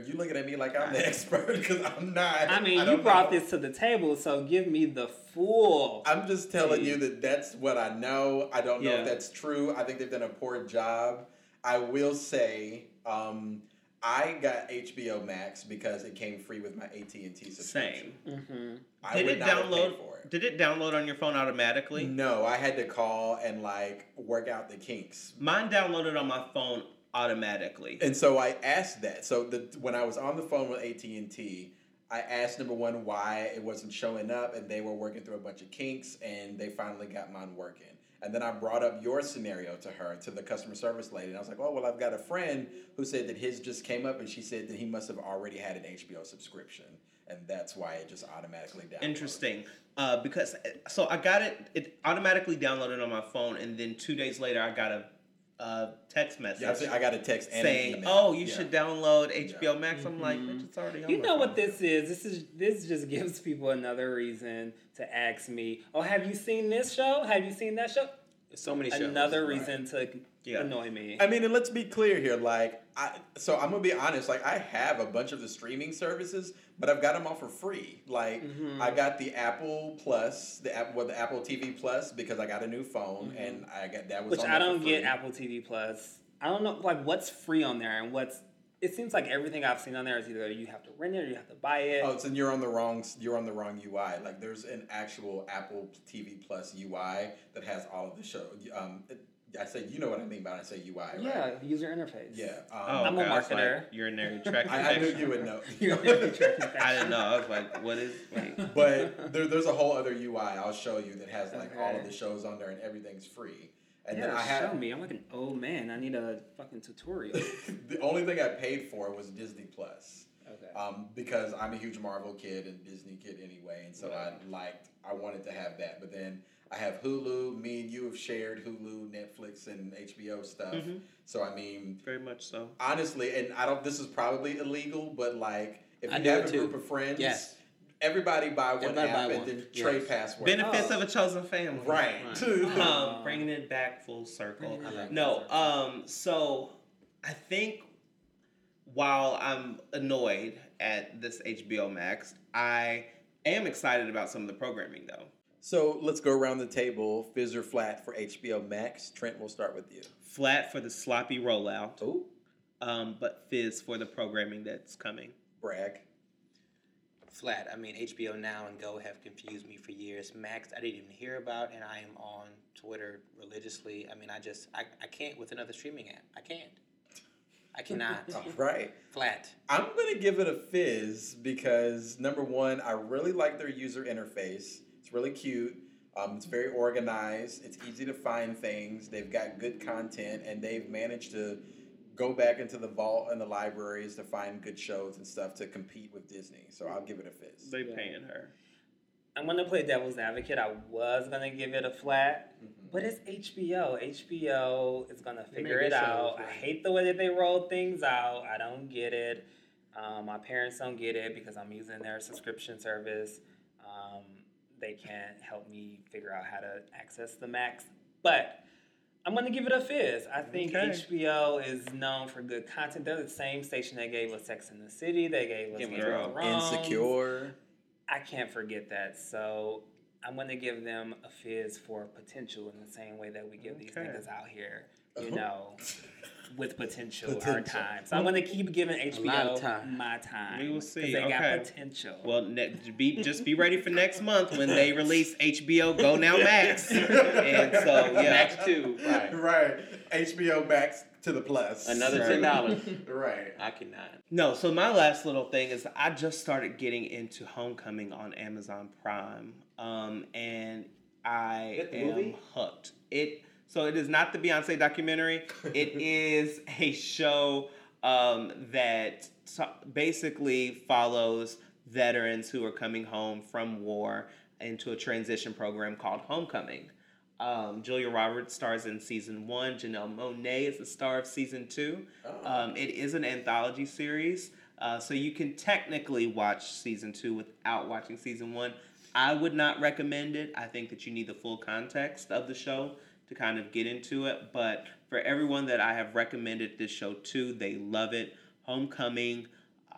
You looking at me like I'm the expert because I'm not. I mean, you brought know. this to the table, so give me the full. I'm just telling you that that's what I know. I don't know Yeah. if that's true. I think they've done a poor job. I will say, um, I got HBO Max because it came free with my AT and T subscription. Same. hmm I Did would it not have paid download? for it. Did it download on your phone automatically? No, I had to call and like work out the kinks. Mine downloaded on my phone automatically. And so I asked that. So the when I was on the phone with AT and T, I asked number one why it wasn't showing up, and they were working through a bunch of kinks, and they finally got mine working. And then I brought up your scenario to her, to the customer service lady, and I was like, "Oh well, I've got a friend who said that his just came up, and she said that he must have already had an HBO subscription, and that's why it just automatically downloaded." Interesting. Uh, because so I got it, it automatically downloaded on my phone, and then two days later I got a uh, text message Yeah, I said- I got a text and an saying, email. "Oh, you Yeah. should download HBO Max." I'm like, "Bitch, it's already on." You my know what phone." this is? This is this just [LAUGHS] gives people another reason to ask me, "Oh, have you seen this show? Have you seen that show?" There's so many shows. Another right. reason to Yeah. annoy me. I mean, and let's be clear here. Like, I so I'm gonna be honest. Like, I have a bunch of the streaming services, but I've got them all for free. Like, Mm-hmm. I got the Apple Plus, the app, well, the Apple TV Plus because I got a new phone, Mm-hmm. and I got that was Which on I don't get. Apple TV Plus. I don't know like what's free on there and what's. It seems like everything I've seen on there is either you have to rent it or you have to buy it. Oh, so you're on the wrong you're on the wrong UI. Like, there's an actual Apple TV Plus UI that has all of the show. Um, it- I say you know what I mean by I say UI, right? yeah, user interface. Yeah. Um, Oh, I'm a okay, I was like, marketer. urinary [LAUGHS] tract I, I knew you would know. Urinary tract infection. I didn't know. I was like, "What is?" Wait. but there, there's a whole other UI I'll show you that has like all of the shows on there and everything's free. And Yeah, then I show have me. I'm like an old man. I need a fucking tutorial. [LAUGHS] the only thing I paid for was Disney Plus. Okay. Um, because I'm a huge Marvel kid and Disney kid anyway, and so I liked I wanted to have that. But then I have Hulu. Me and you have shared Hulu, Netflix, and HBO stuff. Mm-hmm. So I mean, Very much so. honestly, and I don't. This is probably illegal, but like if I you have a too. group of friends, Yes. Everybody buy one Everybody app buy and one. then Yes. trade passwords. Benefits Oh. of a chosen family. Right. um, bringing it back full circle. Bringing it back no, um, so I think while I'm annoyed at this HBO Max, I am excited about some of the programming though. So let's go around the table. Fizz or flat for HBO Max. Trent, we'll start with you. Flat for the sloppy rollout, Oh, um, but fizz for the programming that's coming. brag. Flat. I mean, HBO Now and Go have confused me for years. Max, I didn't even hear about, and I am on Twitter religiously. I mean, I just, I, I can't with another streaming app. I can't. I cannot. [LAUGHS] right. Flat. I'm going to give it a fizz because number one, I really like their user interface. It's really cute. Um, it's very organized. It's easy to find things. They've got good content, and they've managed to go back into the vault and the libraries to find good shows and stuff to compete with Disney. So I'll give it a fizz. They paying her. I'm gonna play devil's advocate. I was gonna give it a flat, Mm-hmm. but it's HBO. HBO is gonna figure make it good out. shows, I hate the way that they roll things out. I don't get it. Um, my parents don't get it because I'm using their subscription service. Um, they can't help me figure out how to access the Max, but I'm gonna give it a fizz. I think Okay. HBO is known for good content. They're the same station that gave us Sex in the City. They gave us Game girl. Insecure. I can't forget that. So I'm gonna give them a fizz for potential in the same way that we give these Okay. niggas out here, you Uh-huh. know, [LAUGHS] with potential, our time. So I'm gonna keep giving HBO time. my time. We will see. They Okay. got potential. Well, ne- be just be ready for next month when they release HBO Go Now Max, and so yeah. Max 2. Right. [LAUGHS] right. HBO Max to the plus. Another $10. [LAUGHS] Right. I cannot. No, so my last little thing is I just started getting into Homecoming on Amazon Prime, um, and I Good am movie? hooked. It so it is not the Beyonce documentary. it [LAUGHS] is a show um, that so- basically follows veterans who are coming home from war into a transition program called Homecoming. Um, Julia Roberts stars in season one. Janelle Monáe is the star of season two. Um, it is an anthology series, uh, so you can technically watch season two without watching season one. I would not recommend it. I think that you need the full context of the show to kind of get into it. But for everyone that I have recommended this show to, they love it. Homecoming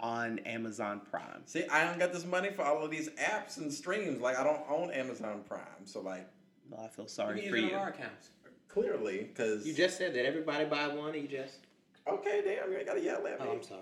on Amazon Prime. See, I don't got this money for all of these apps and streams. Like, I don't own Amazon Prime, so like, Well, I feel You sorry can for use it you. on our accounts. clearly, because You just said that everybody buy one, and you just. okay, damn, you ain't gotta yell at me. Oh, I'm sorry.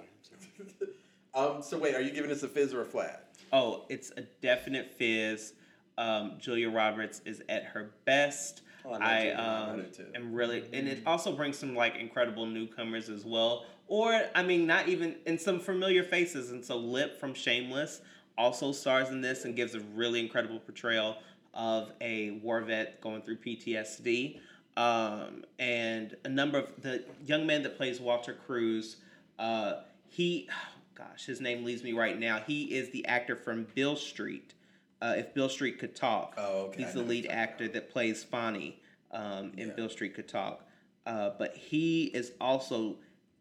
I'm sorry. [LAUGHS] um, so wait, are you giving us a fizz or a flat? Oh, it's a definite fizz. Um, Julia Roberts is at her best. Oh, I I um, too. am really, and it also brings some like incredible newcomers as well. Or I mean, not even and some familiar faces. And so Lip from Shameless also stars in this and gives a really incredible portrayal of a war vet going through PTSD. Um, and a number of the young man that plays Walter Cruz, uh, he, [SIGHS] gosh, his name leaves me right now. He is the actor from Beale Street. Uh, if Beale Street could talk, Oh, okay, he's the lead actor that plays Fonny um, in Yeah. Beale Street Could Talk. Uh, but he is also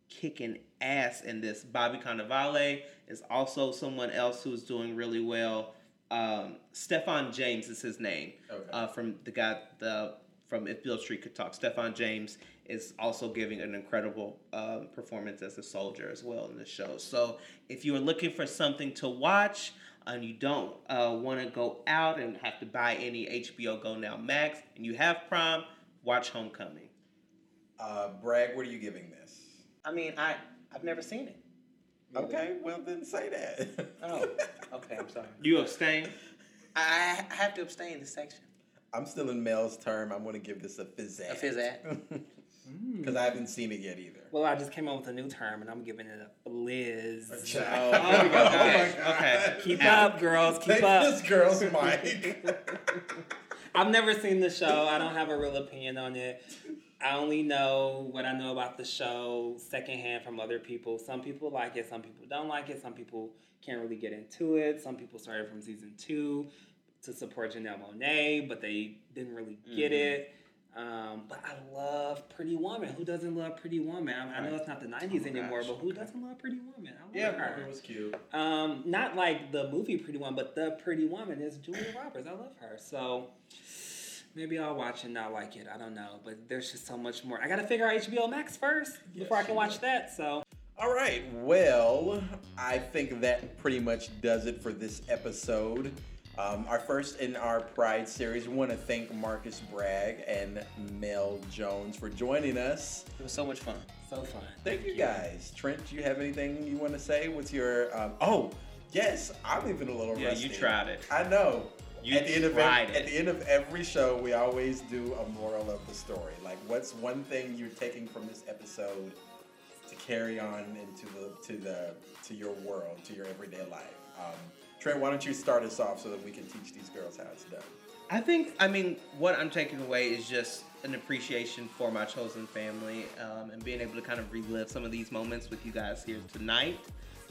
kicking ass in this. Bobby Cannavale is also someone else who's doing really well. Um, Stephan James is his name. Okay. Uh, from the guy the from If Beale Street Could Talk. Stephan James is also giving an incredible um, performance as a soldier as well in the show. So if you are looking for something to watch and you don't uh, want to go out and have to buy any HBO Go Now Max and you have Prime, watch Homecoming. Uh, Bragg, what are you giving this? I mean, I I've never seen it. Okay, well then say that. Oh, [LAUGHS] okay. I'm sorry. You abstain? I, I have to abstain this section. I'm still in Mel's term. I'm gonna give this a fizzat. A fizzat? [LAUGHS] Mm. Because I haven't seen it yet either. Well, I just came up with a new term, and I'm giving it a blizz. Oh, there we go. [LAUGHS] Okay, oh my God. okay. Keep Out. up, girls. Keep Take up. this girl's [LAUGHS] mic. I've never seen the show. I don't have a real opinion on it. I only know what I know about the show secondhand from other people. Some people like it, some people don't like it, some people can't really get into it. Some people started from season two to support Janelle Monáe, but they didn't really get mm-hmm. it. Um, but I love Pretty Woman. Who doesn't love Pretty Woman? I, I know it's not the 90s anymore, but who doesn't love Pretty Woman? I love yeah, her. it was cute. Um, not like the movie Pretty Woman, but the Pretty Woman is Julia Roberts. I love her. So maybe I'll watch and not like it. I don't know. But there's just so much more. I gotta figure out HBO Max first before I can watch that. So All right, well, I think that pretty much does it for this episode. Um, our first in our Pride series. We want to thank Marcus Bragg and Mel Jones for joining us. It was so much fun. so fun. Thank you guys. Trent, do you have anything you want to say? What's your um, oh yes, I'm even a little Yeah, rusty. you tried it. I know. You at the end of every, it. at the end of every show, we always do a moral of the story. Like, what's one thing you're taking from this episode to carry on into the to the to your world, to your everyday life? Um, Trent, why don't you start us off so that we can teach these girls how it's done? I think, I mean, what I'm taking away is just an appreciation for my chosen family um, and being able to kind of relive some of these moments with you guys here tonight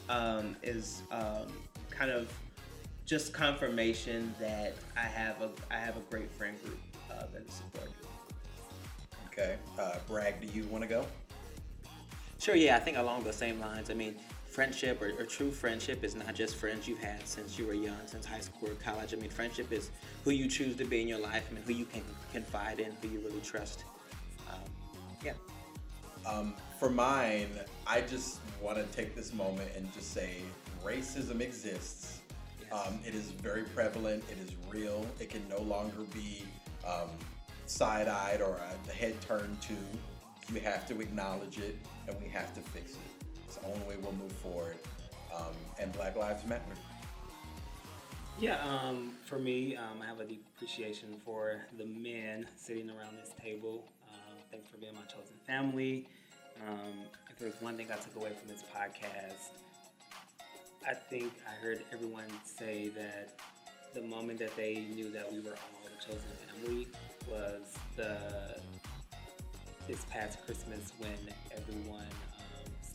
um, is um, kind of just confirmation that I have a I have a great friend group uh, that is supporting me. Okay, uh, Bragg, do you want to go? Sure, yeah, I think along the same lines. I mean, friendship or, or true friendship is not just friends you've had since you were young, since high school or college. I mean, friendship is who you choose to be in your life. I mean, who you can confide in, who you really trust. Um, yeah. Um, for mine, I just want to take this moment and just say racism exists. Um, it is very prevalent. It is real. It can no longer be um, side-eyed or a head turned to. We have to acknowledge it and we have to fix it. It's the only way we'll move forward. Um, and Black Lives Matter. Yeah, um, for me, um, I have a deep appreciation for the men sitting around this table. Um, thanks for being my chosen family. Um, if there's one thing I took away from this podcast, I think I heard everyone say that the moment that they knew that we were all the chosen family was the this past Christmas when everyone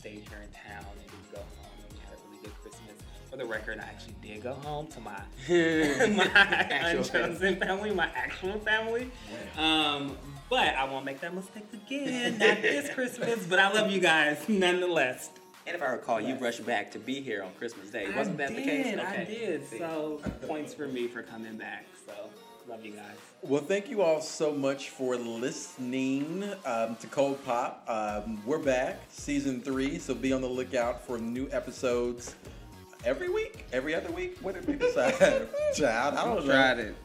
stayed here in town and didn't go home and we had a really good Christmas. For the record, I actually did go home to my [LAUGHS] [LAUGHS] my unchosen family, my actual family. Um, but I won't make that mistake again. Not this Christmas, but I love you guys nonetheless. And if I recall, you rushed back to be here on Christmas Day. Wasn't I that did, the case? I did. So points for me for coming back. So love you guys. Well, thank you all so much for listening um, to Cold Pop. Um, we're back, season three, so be on the lookout for new episodes every week, every other week. What did we decide? [LAUGHS] Child, I don't know. Tried it.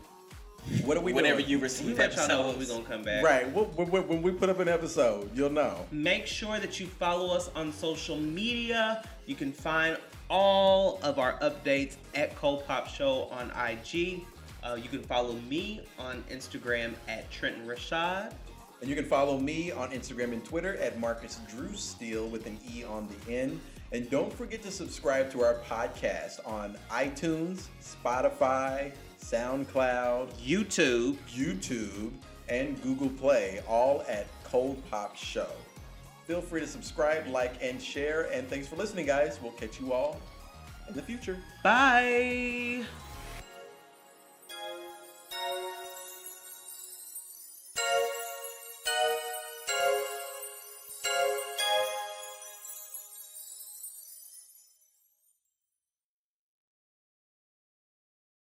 What are we Whenever doing? you We receive let y'all know when episodes. we're gonna come back. Right. When, when, when we put up an episode, you'll know. Make sure that you follow us on social media. You can find all of our updates at Cold Pop Show on IG. Uh, you can follow me on Instagram at Trenton Rashad. And you can follow me on Instagram and Twitter at Marcus Drew Steele with an E on the end. And don't forget to subscribe to our podcast on iTunes, Spotify, SoundCloud, YouTube. YouTube, and Google Play, all at Cold Pop Show. Feel free to subscribe, like, and share. And thanks for listening, guys. We'll catch you all in the future. Bye.